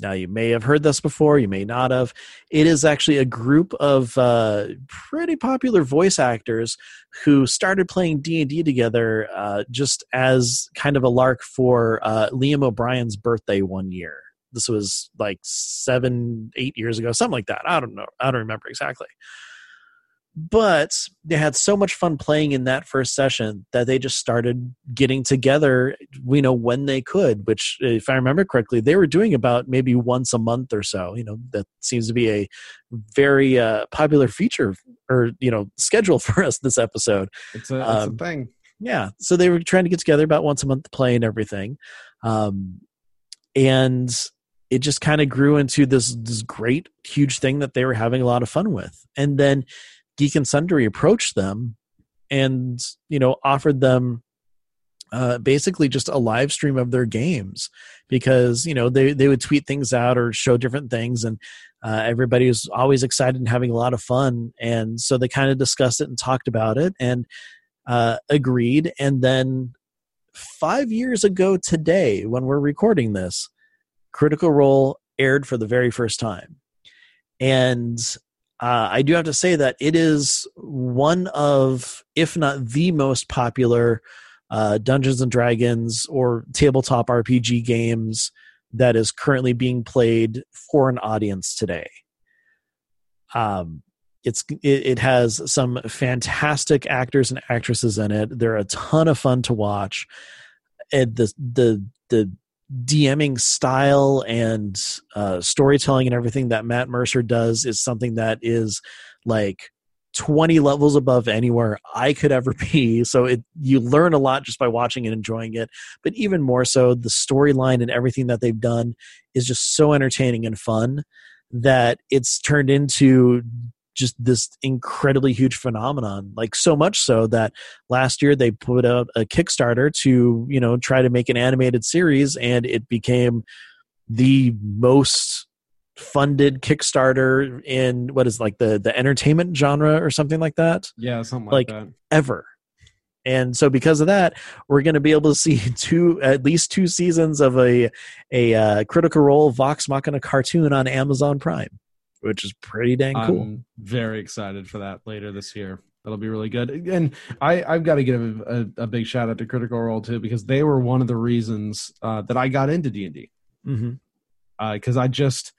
Now, you may have heard this before, you may not have. It is actually a group of uh, pretty popular voice actors who started playing d&d together uh, just as kind of a lark for uh, liam o'brien's birthday one year. This was like seven eight years ago something like that. I don't know i don't remember exactly but they had so much fun playing in that first session that they just started getting together you know when they could which if i remember correctly they were doing about maybe once a month or so you know that seems to be a very uh, popular feature or you know schedule for us this episode It's a, it's Um, a thing. yeah so they were trying to get together about once a month to play and everything um, and it just kind of grew into this this great huge thing that they were having a lot of fun with and then geek and sundry approached them and you know offered them uh, basically just a live stream of their games because you know they, they would tweet things out or show different things and uh, everybody was always excited and having a lot of fun. And so they kind of discussed it and talked about it and uh, agreed. And then five years ago today when we're recording this critical role aired for the very first time. And uh, i do have to say that it is one of if not the most popular uh, dungeons and dragons or tabletop rpg games that is currently being played for an audience today. Um, it's it, it has some fantastic actors and actresses in it. They're a ton of fun to watch. And the the the DMing style and uh, storytelling and everything that Matt Mercer does is something that is like 20 levels above anywhere I could ever be. So it you learn a lot just by watching and enjoying it. But even more so, the storyline and everything that they've done is just so entertaining and fun that it's turned into just this incredibly huge phenomenon like so much so that last year they put up a kickstarter to you know try to make an animated series and it became the most funded kickstarter in what is like the the entertainment genre or something like that? Yeah something like, like that. ever. And so because of that we're going to be able to see two at least two seasons of a a uh, critical role vox machina cartoon on amazon prime which is pretty dang cool. I'm very excited for that later this year. That'll be really good. And I, I've got to give a, a, a big shout out to Critical Role too because they were one of the reasons uh, that I got into D and D. Mm-hmm. Because uh, I just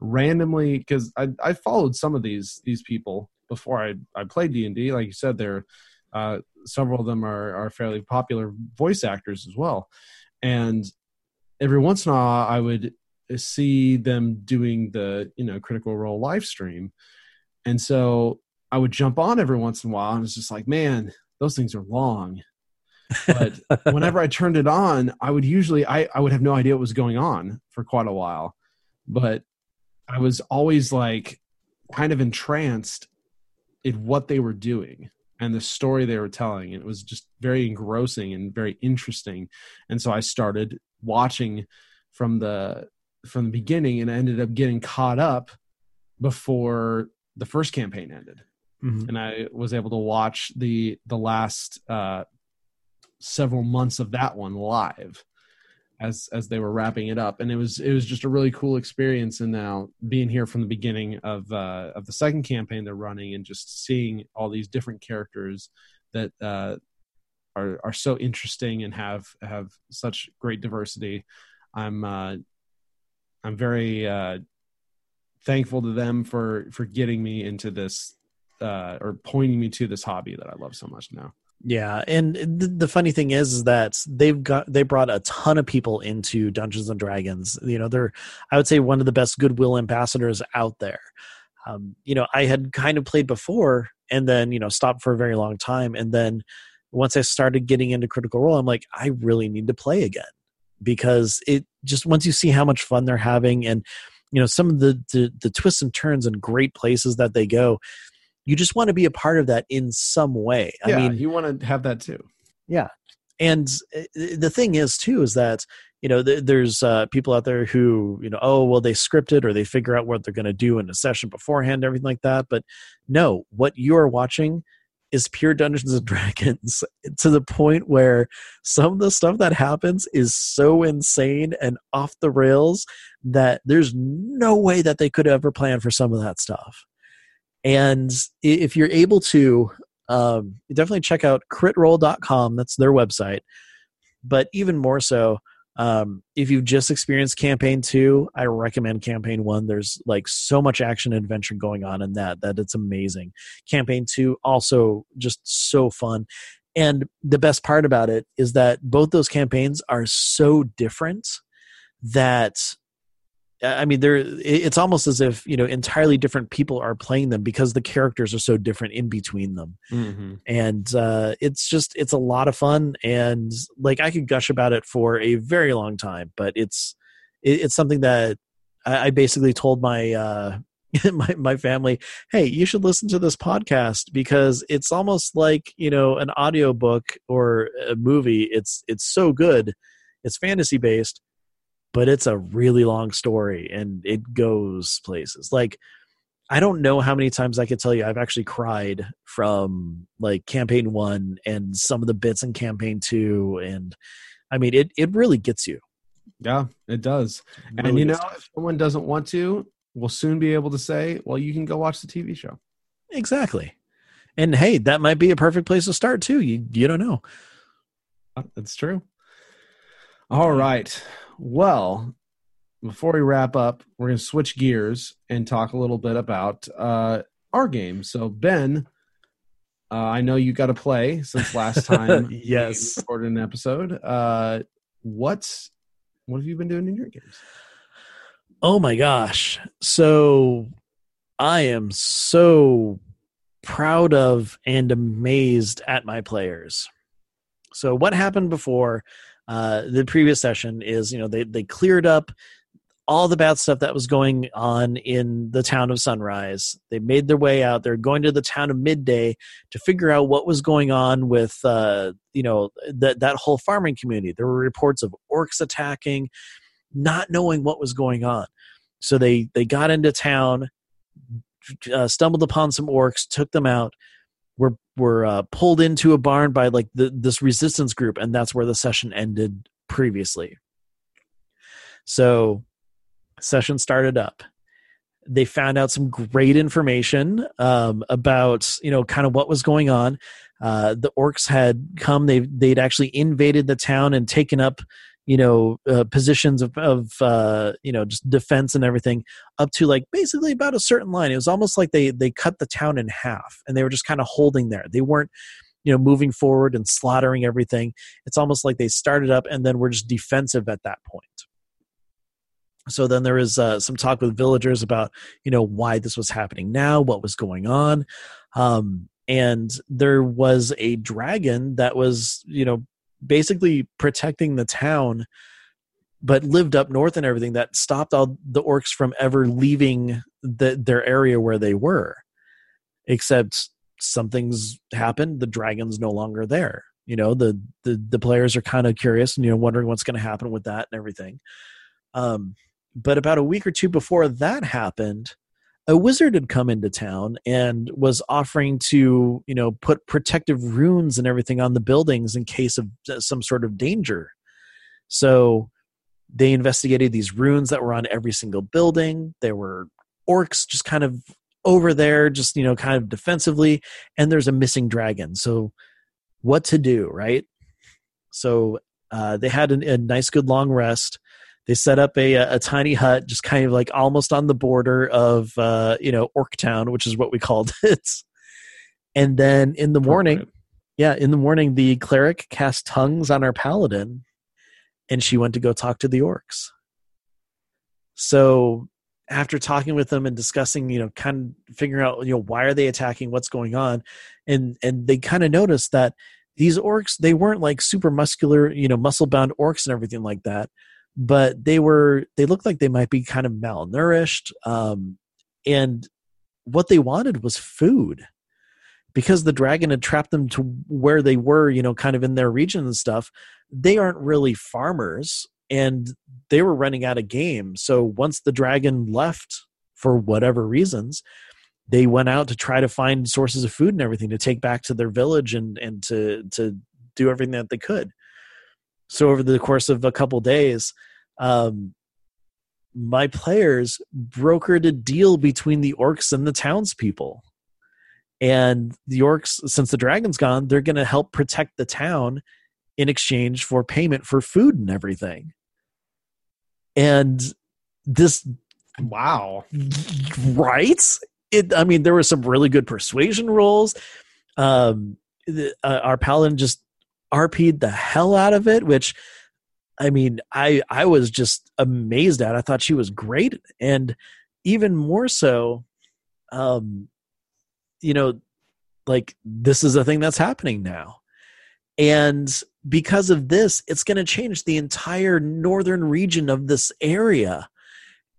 randomly because I, I followed some of these these people before I I played D and D. Like you said, there uh, several of them are are fairly popular voice actors as well, and every once in a while I would see them doing the you know critical role live stream. And so i would jump on every once in a while and it's just like man those things are long. But whenever i turned it on i would usually I, I would have no idea what was going on for quite a while. But i was always like kind of entranced in what they were doing and the story they were telling. It was just very engrossing and very interesting. And so i started watching from the from the beginning and I ended up getting caught up before the first campaign ended. Mm-hmm. And I was able to watch the the last uh, several months of that one live as as they were wrapping it up and it was it was just a really cool experience and now being here from the beginning of uh of the second campaign they're running and just seeing all these different characters that uh are are so interesting and have have such great diversity i'm uh I'm very uh, thankful to them for for getting me into this uh, or pointing me to this hobby that I love so much now. Yeah, and the, funny thing is, is that they've got they brought a ton of people into Dungeons and Dragons. You know, they're I would say one of the best goodwill ambassadors out there. Um, you know, I had kind of played before and then you know stopped for a very long time, and then once I started getting into Critical Role, I'm like, I really need to play again because it just once you see how much fun they're having and you know some of the, the, the twists and turns and great places that they go you just want to be a part of that in some way. Yeah, i mean you want to have that too. Yeah. And uh, the thing is too is that you know there's uh, people out there who you know oh well they scripted or they figure out what they're going to do in a session beforehand everything like that but no what you are watching is pure Dungeons and Dragons to the point where some of the stuff that happens is so insane and off the rails that there's no way that they could ever plan for some of that stuff. And if you're able to, um, definitely check out critrole.com. That's their website. But even more so, um, if you've just experienced campaign two, I recommend campaign one. There's like so much action and adventure going on in that that it's amazing. Campaign two also just so fun. And the best part about it is that both those campaigns are so different that I mean, there it's almost as if you know entirely different people are playing them because the characters are so different in between them, mm-hmm. and uh, it's just it's a lot of fun. And like I could gush about it for a very long time, but it's it, it's something that I, I basically told my uh, my my family, hey, you should listen to this podcast because it's almost like you know an audiobook or a movie. It's it's so good. It's fantasy based but it's a really long story and it goes places. Like I don't know how many times I could tell you I've actually cried from like campaign 1 and some of the bits in campaign 2 and I mean it it really gets you. Yeah, it does. Really and you know, if someone doesn't want to, we'll soon be able to say, well, you can go watch the TV show. Exactly. And hey, that might be a perfect place to start too. You you don't know. Uh, that's true. All right. Well, before we wrap up, we're going to switch gears and talk a little bit about uh, our game. So, Ben, uh, I know you got to play since last time. yes, recorded an episode. Uh, what's what have you been doing in your games? Oh my gosh! So, I am so proud of and amazed at my players. So, what happened before? Uh, the previous session is you know they they cleared up all the bad stuff that was going on in the town of Sunrise. They made their way out. They're going to the town of Midday to figure out what was going on with, uh, you know, that that whole farming community. There were reports of orcs attacking, not knowing what was going on. So they they got into town, uh, stumbled upon some orcs, took them out. Were were uh, pulled into a barn by like the, this resistance group, and that's where the session ended previously. So session started up they found out some great information um, about you know kind of what was going on uh, the orcs had come they they'd actually invaded the town and taken up you know uh, positions of, of uh, you know just defense and everything up to like basically about a certain line. It was almost like they they cut the town in half and they were just kind of holding there. They weren't you know moving forward and slaughtering everything. It's almost like they started up and then were just defensive at that point. So then there was uh, some talk with villagers about you know why this was happening now what was going on. Um, and there was a dragon that was you know basically protecting the town but lived up north and everything that stopped all the orcs from ever leaving the, their area where they were. Except something's happened the dragon's no longer there. You know the the, the players are kind of curious and you know wondering what's going to happen with that and everything. Um but about a week or two before that happened, a wizard had come into town and was offering to, you know, put protective runes and everything on the buildings in case of uh, some sort of danger. So they investigated these runes that were on every single building. There were orcs just kind of over there, just, you know, kind of defensively, and there's a missing dragon. So what to do, right? So uh, they had a, a nice, good long rest they set up a, a tiny hut, just kind of like almost on the border of uh, you know Orktown, which is what we called it. And then in the morning, yeah, in the morning, the cleric cast tongues on our paladin, and she went to go talk to the orcs. So after talking with them and discussing, you know, kind of figuring out, you know, why are they attacking, what's going on, and and they kind of noticed that these orcs they weren't like super muscular, you know, muscle bound orcs and everything like that but they were they looked like they might be kind of malnourished um, and what they wanted was food. Because the dragon had trapped them to where they were you know kind of in their region and stuff they aren't really farmers and they were running out of game. So once the dragon left for whatever reasons they went out to try to find sources of food and everything to take back to their village and and to to do everything that they could so over the course of a couple days, um, my players brokered a deal between the orcs and the townspeople. And the orcs, since the dragon's gone, they're going to help protect the town in exchange for payment for food and everything. And this, wow, right? It, I mean, there were some really good persuasion rolls. Um, the, uh, our paladin just RP'd the hell out of it, which I mean, I I was just amazed at. I thought she was great, and even more so, um, you know, like this is a thing that's happening now, and because of this, it's going to change the entire northern region of this area,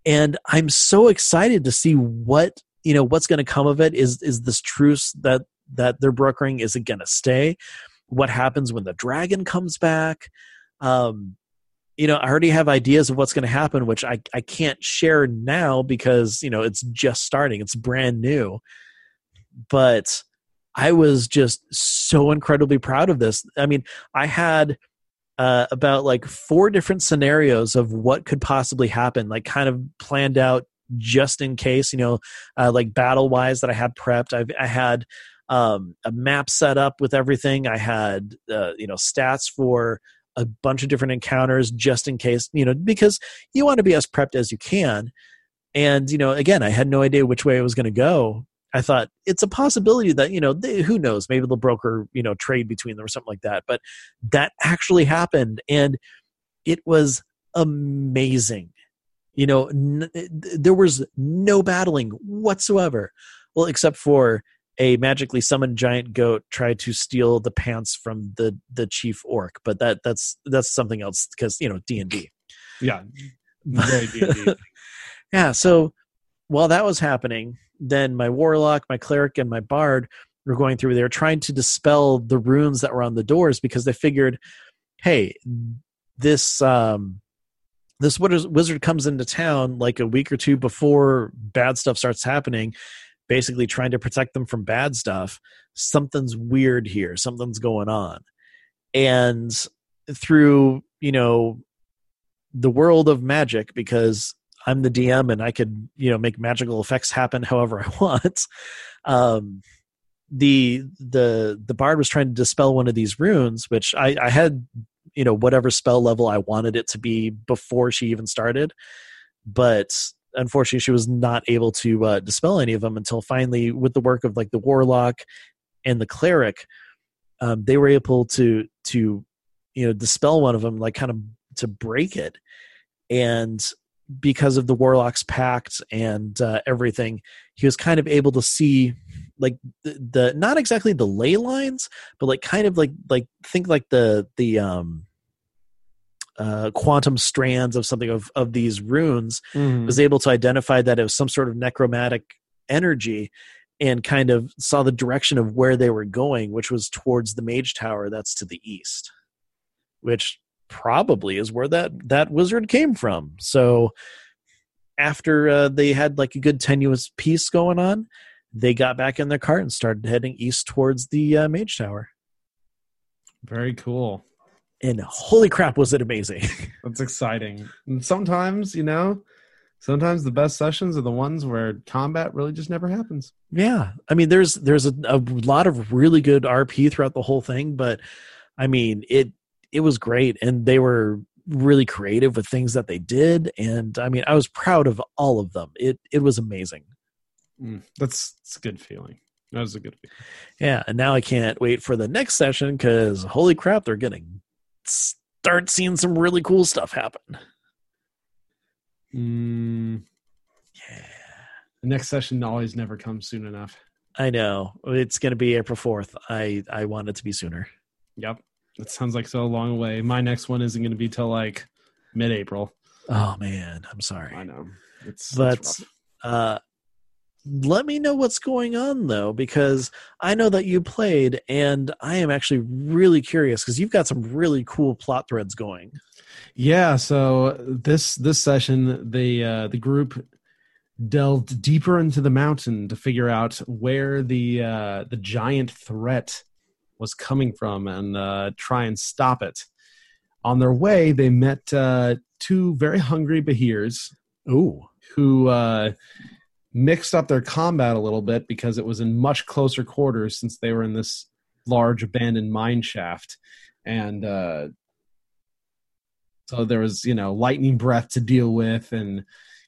and I'm so excited to see what you know what's going to come of it. Is is this truce that that they're brokering? Is it going to stay? What happens when the dragon comes back. Um, you know i already have ideas of what's going to happen which I, I can't share now because you know it's just starting. It's brand new. But i was just so incredibly proud of this. I mean i had uh, about like four different scenarios of what could possibly happen like kind of planned out just in case you know uh, like battle wise that i had prepped. I've, i had um, a map set up with everything. I had uh, you know stats for a bunch of different encounters just in case, you know, because you want to be as prepped as you can. And, you know, again, I had no idea which way it was going to go. I thought it's a possibility that, you know, they, who knows, maybe they'll broker, you know, trade between them or something like that. But that actually happened. And it was amazing. You know, n- there was no battling whatsoever. Well, except for a magically summoned giant goat tried to steal the pants from the the chief orc, but that that's that's something else because you know D and D. Yeah, very D&D. Yeah. So while that was happening, then my warlock, my cleric, and my bard were going through. They were trying to dispel the runes that were on the doors because they figured, hey, this um, this wiz- wizard comes into town like a week or two before bad stuff starts happening, basically trying to protect them from bad stuff. Something's weird here. Something's going on, and through you know the world of magic because I'm the DM and I could, you know, make magical effects happen however I want. Um, the the the bard was trying to dispel one of these runes, which I, I had, you know, whatever spell level I wanted it to be before she even started, but unfortunately she was not able to uh, dispel any of them until finally, with the work of like the warlock and the cleric, um, they were able to to you know dispel one of them, like kind of to break it, and because of the warlock's pact and uh, everything he was kind of able to see like the, the not exactly the ley lines but like kind of like like think like the the um uh quantum strands of something of of these runes Mhm. was able to identify that it was some sort of necromantic energy and kind of saw the direction of where they were going which was towards the mage tower that's to the east which probably is where that that wizard came from so after uh, they had like a good tenuous peace going on they got back in their cart and started heading east towards the uh, mage tower Very cool. And holy crap was it amazing That's exciting. And sometimes, you know, sometimes the best sessions are the ones where combat really just never happens. Yeah, I mean, there's there's a, a lot of really good RP throughout the whole thing, but I mean, it it was great, and they were really creative with things that they did, and I mean, I was proud of all of them. It it was amazing. Mm, that's, that's a good feeling. That was a good feeling. Yeah, and now I can't wait for the next session because holy crap, they're gonna start seeing some really cool stuff happen. Mm, Yeah, the next session always never comes soon enough. I know it's gonna be April fourth. I I want it to be sooner. Yep. That sounds like so long away. My next one isn't going to be till like mid April. Oh man, I'm sorry. I know. It's, but it's uh let me know what's going on though because i know that you played and i am actually really curious because you've got some really cool plot threads going Yeah, so this this session the uh, the group delved deeper into the mountain to figure out where the uh, the giant threat was coming from and uh, try and stop it. On their way, they met uh, two very hungry Behirs ooh who uh, mixed up their combat a little bit because it was in much closer quarters since they were in this large abandoned mine shaft. And uh, so there was you know lightning breath to deal with and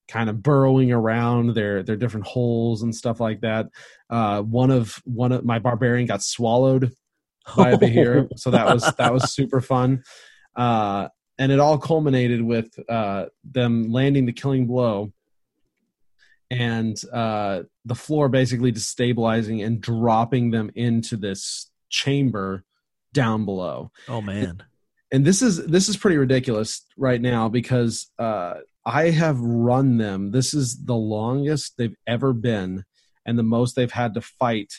kind of burrowing around their their different holes and stuff like that. Uh, one of one of my barbarian got swallowed by a Behir, so that was that was super fun. Uh, and it all culminated with uh, them landing the killing blow and uh, the floor basically destabilizing and dropping them into this chamber down below oh man and this is this is pretty ridiculous right now because uh, I have run them. This is the longest they've ever been, and the most they've had to fight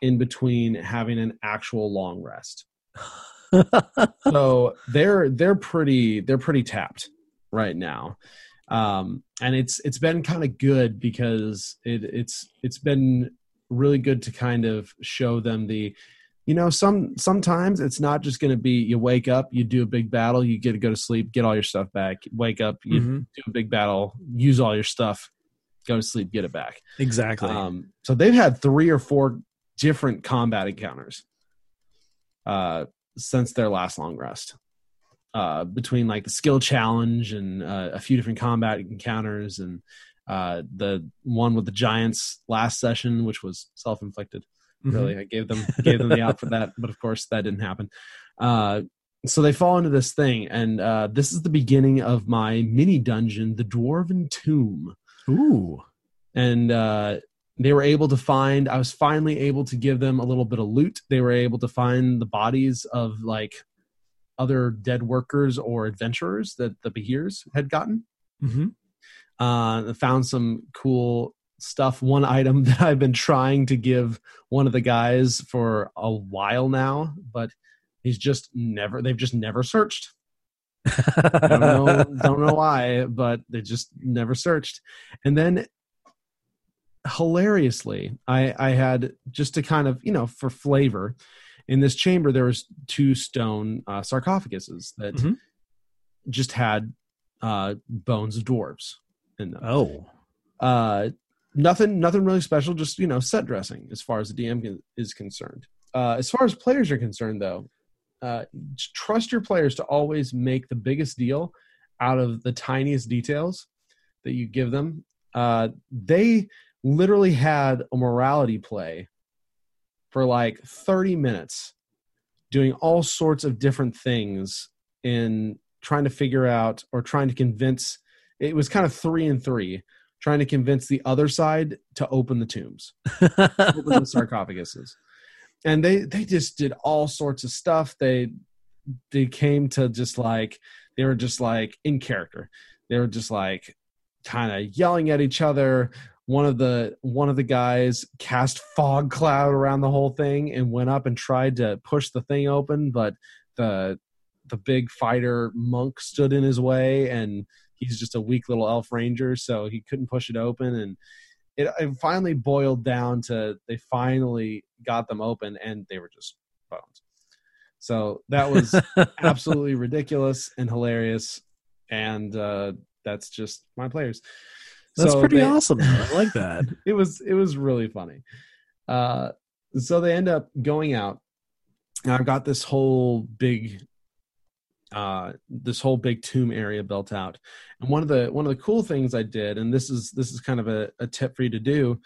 in between having an actual long rest. so they're they're pretty they're pretty tapped right now, um, and it's it's been kind of good because it it's it's been really good to kind of show them the you know some sometimes it's not just going to be you wake up you do a big battle you get to go to sleep get all your stuff back. Wake up you Mhm. do a big battle use all your stuff go to sleep get it back. Exactly. Um, so they've had three or four different combat encounters uh, since their last long rest uh, between like the skill challenge and uh, a few different combat encounters and uh, the one with the giants last session, which was self inflicted. Mhm. Really, I gave them gave them the out for that, but of course that didn't happen. Uh, so they fall into this thing, and uh, this is the beginning of my mini dungeon, the Dwarven Tomb Ooh. and uh, they were able to find i was finally able to give them a little bit of loot they were able to find the bodies of like other dead workers or adventurers that the behirs had gotten Mm-hmm. uh, found some cool stuff one item that i've been trying to give one of the guys for a while now but he's just never they've just never searched don't know, don't know why, but they just never searched. And then hilariously, I, I had just to kind of, you know, for flavor, in this chamber there was two stone uh, sarcophaguses that Mhm. just had uh, bones of dwarves in them. oh. Uh, nothing, nothing really special. Just you know, set dressing as far as the DM is concerned. Uh, as far as players are concerned, though, uh, trust your players to always make the biggest deal out of the tiniest details that you give them. Uh, they literally had a morality play for like 30 minutes doing all sorts of different things in trying to figure out or trying to convince it was kind of three and three trying to convince the other side to open the tombs open the sarcophaguses. And they they just did all sorts of stuff. They they came to just like they were just like in character. They were just like kind of yelling at each other one of the one of the guys cast fog cloud around the whole thing and went up and tried to push the thing open but the the big fighter monk stood in his way and he's just a weak little elf ranger so he couldn't push it open. And it, it finally boiled down to they finally got them open and they were just bones so that was absolutely ridiculous and hilarious. And uh that's just my players That's So pretty they- awesome. I like that. it was it was really funny uh so they end up going out and i've got this whole big uh this whole big tomb area built out and one of the one of the cool things i did and this is this is kind of a, a tip for you to do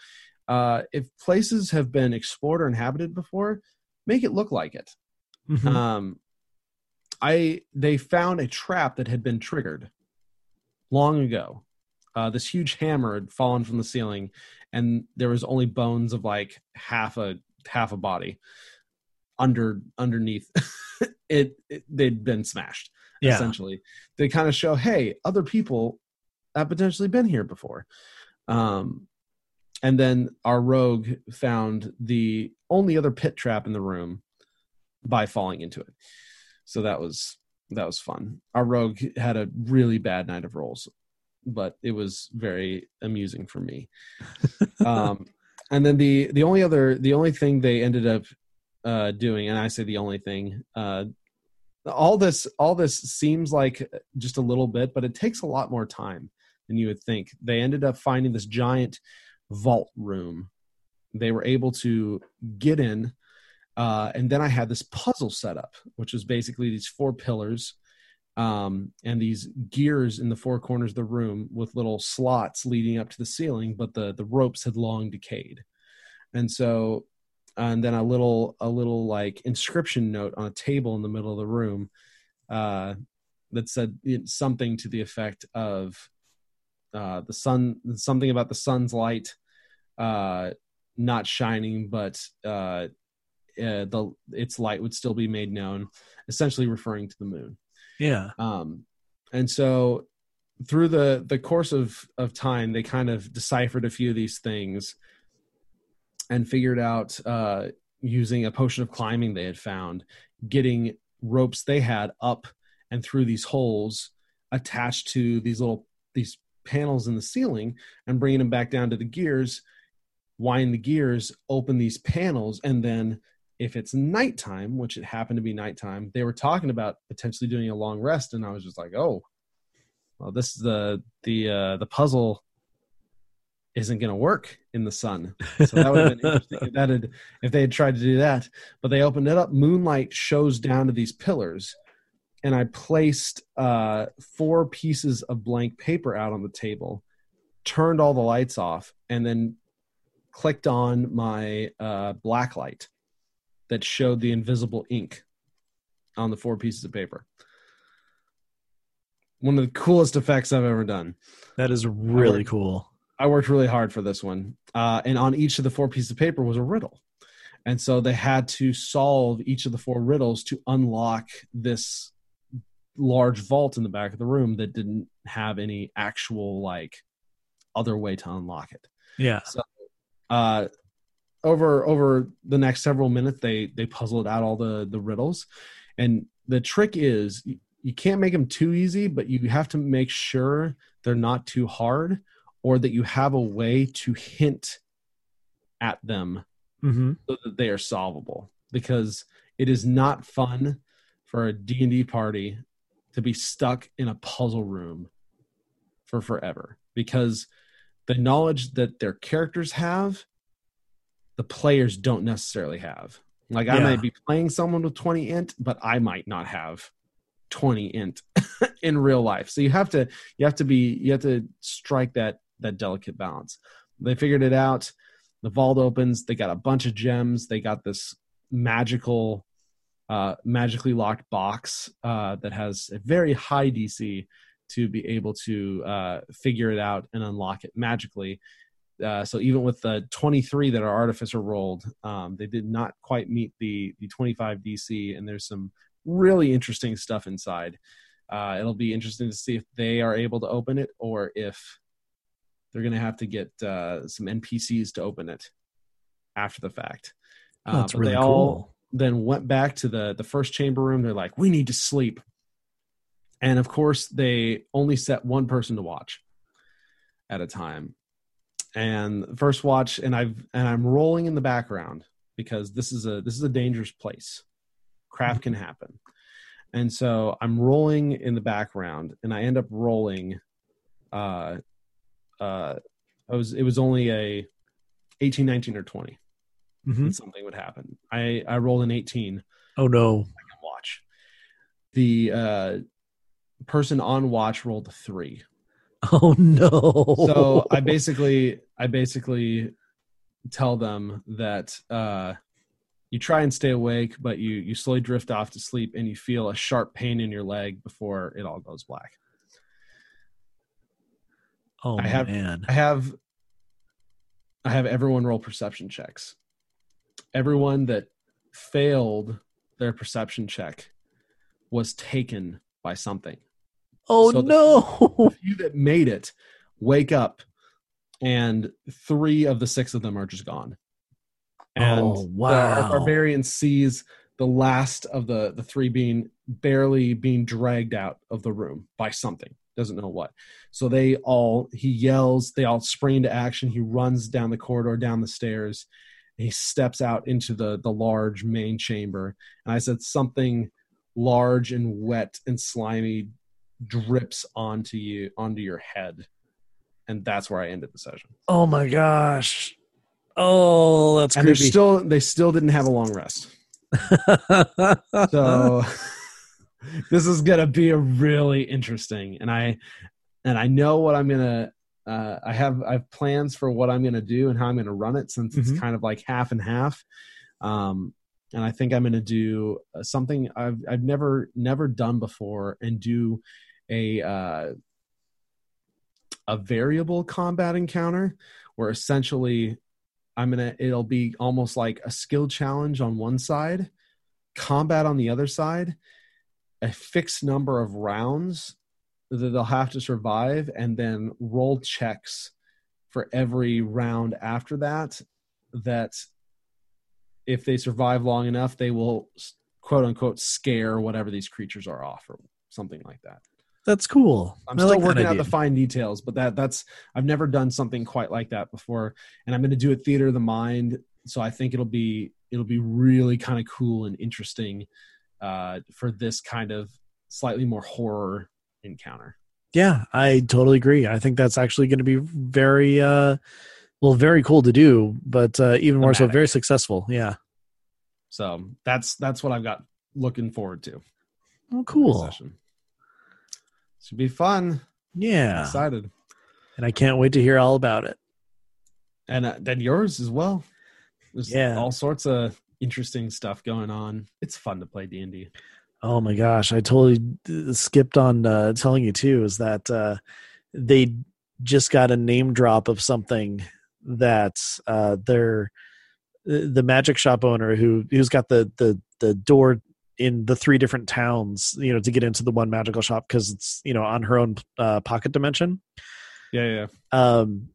uh if places have been explored or inhabited before make it look like it Mhm. um i they found a trap that had been triggered long ago uh this huge hammer had fallen from the ceiling and there was only bones of like half a half a body under underneath. It, it they'd been smashed yeah. essentially. They kind of show hey other people have potentially been here before. Um and then our rogue found the only other pit trap in the room by falling into it. So that was that was fun. Our rogue had a really bad night of rolls but it was very amusing for me. Um and then the the only other the only thing they ended up uh doing and i say the only thing uh all this all this seems like just a little bit but it takes a lot more time than you would think. They ended up finding this giant vault room. They were able to get in uh, and then i had this puzzle set up which was basically these four pillars um, and these gears in the four corners of the room with little slots leading up to the ceiling but the the ropes had long decayed. And so and then a little a little like inscription note on a table in the middle of the room uh, that said something to the effect of uh, the sun something about the sun's light uh, not shining but uh, uh, the its light would still be made known essentially referring to the moon Yeah. um, and so through the the course of of time they kind of deciphered a few of these things and figured out uh, using a potion of climbing they had found getting ropes they had up and through these holes attached to these little these panels in the ceiling and bringing them back down to the gears wind the gears open these panels and then if it's nighttime which it happened to be nighttime they were talking about potentially doing a long rest and i was just like oh well this is the the uh the puzzle isn't going to work in the sun. So that would have been interesting if that had if they had tried to do that. But they opened it up. Moonlight shows down to these pillars and I placed uh, four pieces of blank paper out on the table, turned all the lights off, and then clicked on my uh, black light that showed the invisible ink on the four pieces of paper. One of the coolest effects I've ever done. That is really worked- cool. I worked really hard for this one. Uh, and on each of the four pieces of paper was a riddle. And so they had to solve each of the four riddles to unlock this large vault in the back of the room that didn't have any actual like other way to unlock it. Yeah. So uh, over over the next several minutes, they they puzzled out all the the riddles, and the trick is you, you can't make them too easy, but you have to make sure they're not too hard, or that you have a way to hint at them Mm-hmm. so that they are solvable. Because it is not fun for a D&D party to be stuck in a puzzle room for forever. Because the knowledge that their characters have the players don't necessarily have. Like i Yeah. might be playing someone with 20 int but i might not have 20 int in real life. So you have to you have to be you have to strike that that delicate balance. They figured it out. The vault opens. They got a bunch of gems. They got this magical uh magically locked box uh that has a very high dc to be able to uh figure it out and unlock it magically uh, so even with the 23 that our artificer rolled um, they did not quite meet the the 25 dc and there's some really interesting stuff inside. Uh, it'll be interesting to see if they are able to open it or if they're going to have to get uh, some npcs to open it after the fact. Oh, that's Uh, but really they cool. all then went back to the the first chamber room. They're like we need to sleep. And of course they only set one person to watch at a time and first watch and i've and i'm rolling in the background because this is a this is a dangerous place. Craft can happen. And so i'm rolling in the background and i end up rolling uh uh i was it was only a 18 19 or 20 Mhm. something would happen. I i rolled an 18 Oh no. watch. The uh person on watch rolled a three Oh no. so i basically i basically tell them that uh you try and stay awake but you you slowly drift off to sleep and you feel a sharp pain in your leg before it all goes black oh I have- man. i have i have everyone roll perception checks everyone that failed their perception check was taken by something Oh so no. the few that made it wake up and three of the six of them are just gone and Oh, the- wow. our barbarian sees the last of the the three being barely being dragged out of the room by something doesn't know what so they all he yells they all spring into action he runs down the corridor down the stairs he steps out into the the large main chamber and i said something large and wet and slimy drips onto you onto your head and that's where i ended the session oh my gosh. Oh, that's and they creepy. still they still didn't have a long rest so this is gonna be a really interesting and i and i know what i'm gonna uh, i have i have plans for what i'm gonna do and how i'm gonna run it since Mhm. it's kind of like half and half um and i think i'm gonna do something i've i've never never done before and do a uh a variable combat encounter where essentially i'm gonna it'll be almost like a skill challenge on one side combat on the other side a fixed number of rounds that they'll have to survive and then roll checks for every round after that that if they survive long enough they will quote unquote scare whatever these creatures are off or something like that That's cool. i'm I still like working out the fine details but that that's i've never done something quite like that before and i'm going to do it theater of the mind so i think it'll be it'll be really kind of cool and interesting uh, for this kind of slightly more horror encounter. Yeah, I totally agree. I think that's actually going to be very, uh, well, very cool to do, but uh, even more so, very successful. Yeah. So that's that's what I've got looking forward to. Oh, cool. Should be fun. Yeah. Excited. And I can't wait to hear all about it. And uh, then yours as well. There's Yeah. all sorts of interesting stuff going on. It's fun to play D and D. Oh my gosh, I totally skipped on uh, telling you too. Is that uh, they just got a name drop of something that uh, they're the magic shop owner who who's got the the the door in the three different towns, you know, to get into the one magical shop because it's you know on her own uh, pocket dimension. Yeah, yeah. Um,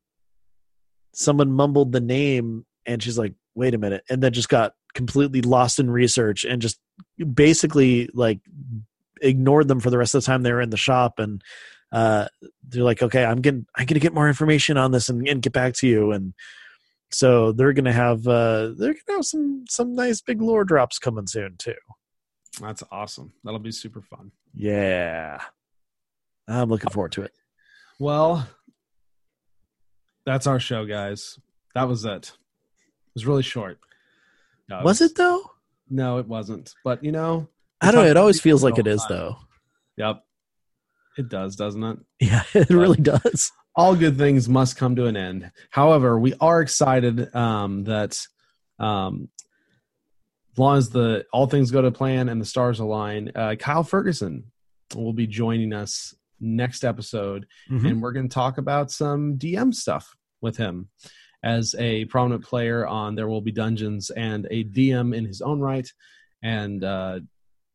someone mumbled the name, and she's like, "Wait a minute," and then just got completely lost in research and just basically like ignored them for the rest of the time they were in the shop and uh they're like okay i'm getting i'm gonna get more information on this and, and get back to you and so they're gonna have uh they're gonna have some some nice big lore drops coming soon too That's awesome. That'll be super fun. yeah i'm looking forward to it Well, that's our show, guys. That was it. It was really short. No, was it though No, it wasn't. But you know, i don't know it always feels like it is time. though Yep. It does, doesn't it? yeah it really does all good things must come to an end. However, we are excited um, that um, as long as the all things go to plan and the stars align, uh, Kyle Ferguson will be joining us next episode, Mhm. and we're going to talk about some DM stuff with him as a prominent player on There Will Be Dungeons and a DM in his own right, and uh,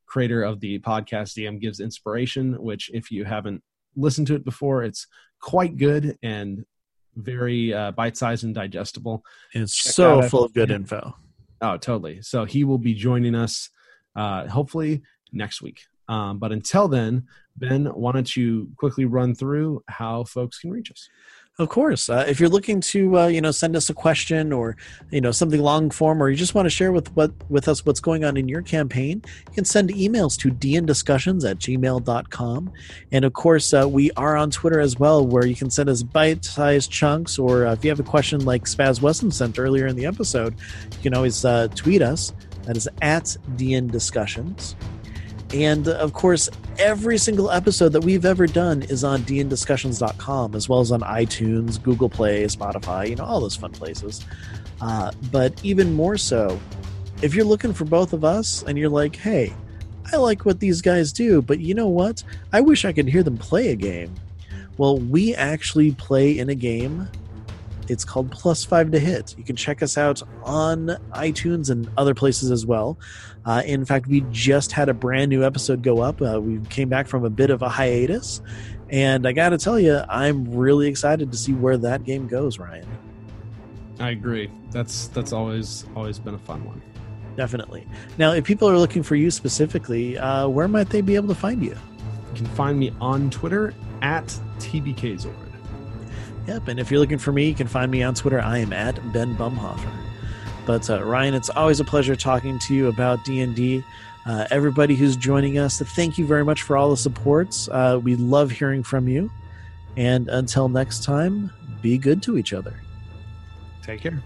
creator of the podcast DM gives inspiration. Which, if you haven't listened to it before, it's quite good and very uh, bite-sized and digestible. it's Check so full of good info Oh, totally. So he will be joining us uh, hopefully next week. Um, but until then, Ben, why don't you quickly run through how folks can reach us? Of course. Uh, if you're looking to, uh, you know, send us a question or, you know, something long form, or you just want to share with what with us what's going on in your campaign, you can send emails to dndiscussions at gmail.com. And of course, uh, we are on Twitter as well, where you can send us bite-sized chunks, or uh, if you have a question like Spaz Wesson sent earlier in the episode, you can always uh, tweet us. That is at dndiscussions. And uh, of course, every single episode that we've ever done is on dndiscussions.com, as well as on iTunes, Google Play, Spotify, you know, all those fun places. Uh, but even more so, if you're looking for both of us and you're like, hey, I like what these guys do, but you know what? I wish I could hear them play a game. Well, we actually play in a game. It's called Plus Five to Hit. You can check us out on iTunes and other places as well. Uh, in fact, we just had a brand new episode go up. Uh, we came back from a bit of a hiatus, and I got to tell you, I'm really excited to see where that game goes, Ryan. I agree. That's that's always always been a fun one. Definitely. Now, if people are looking for you specifically, uh, where might they be able to find you? You can find me on Twitter at TBKZord. Yep, and if you're looking for me, you can find me on Twitter. I am at Ben Bumhofer. But uh, Ryan, it's always a pleasure talking to you about D and D. Uh, everybody who's joining us, thank you very much for all the supports. Uh, we love hearing from you. And until next time, be good to each other. Take care.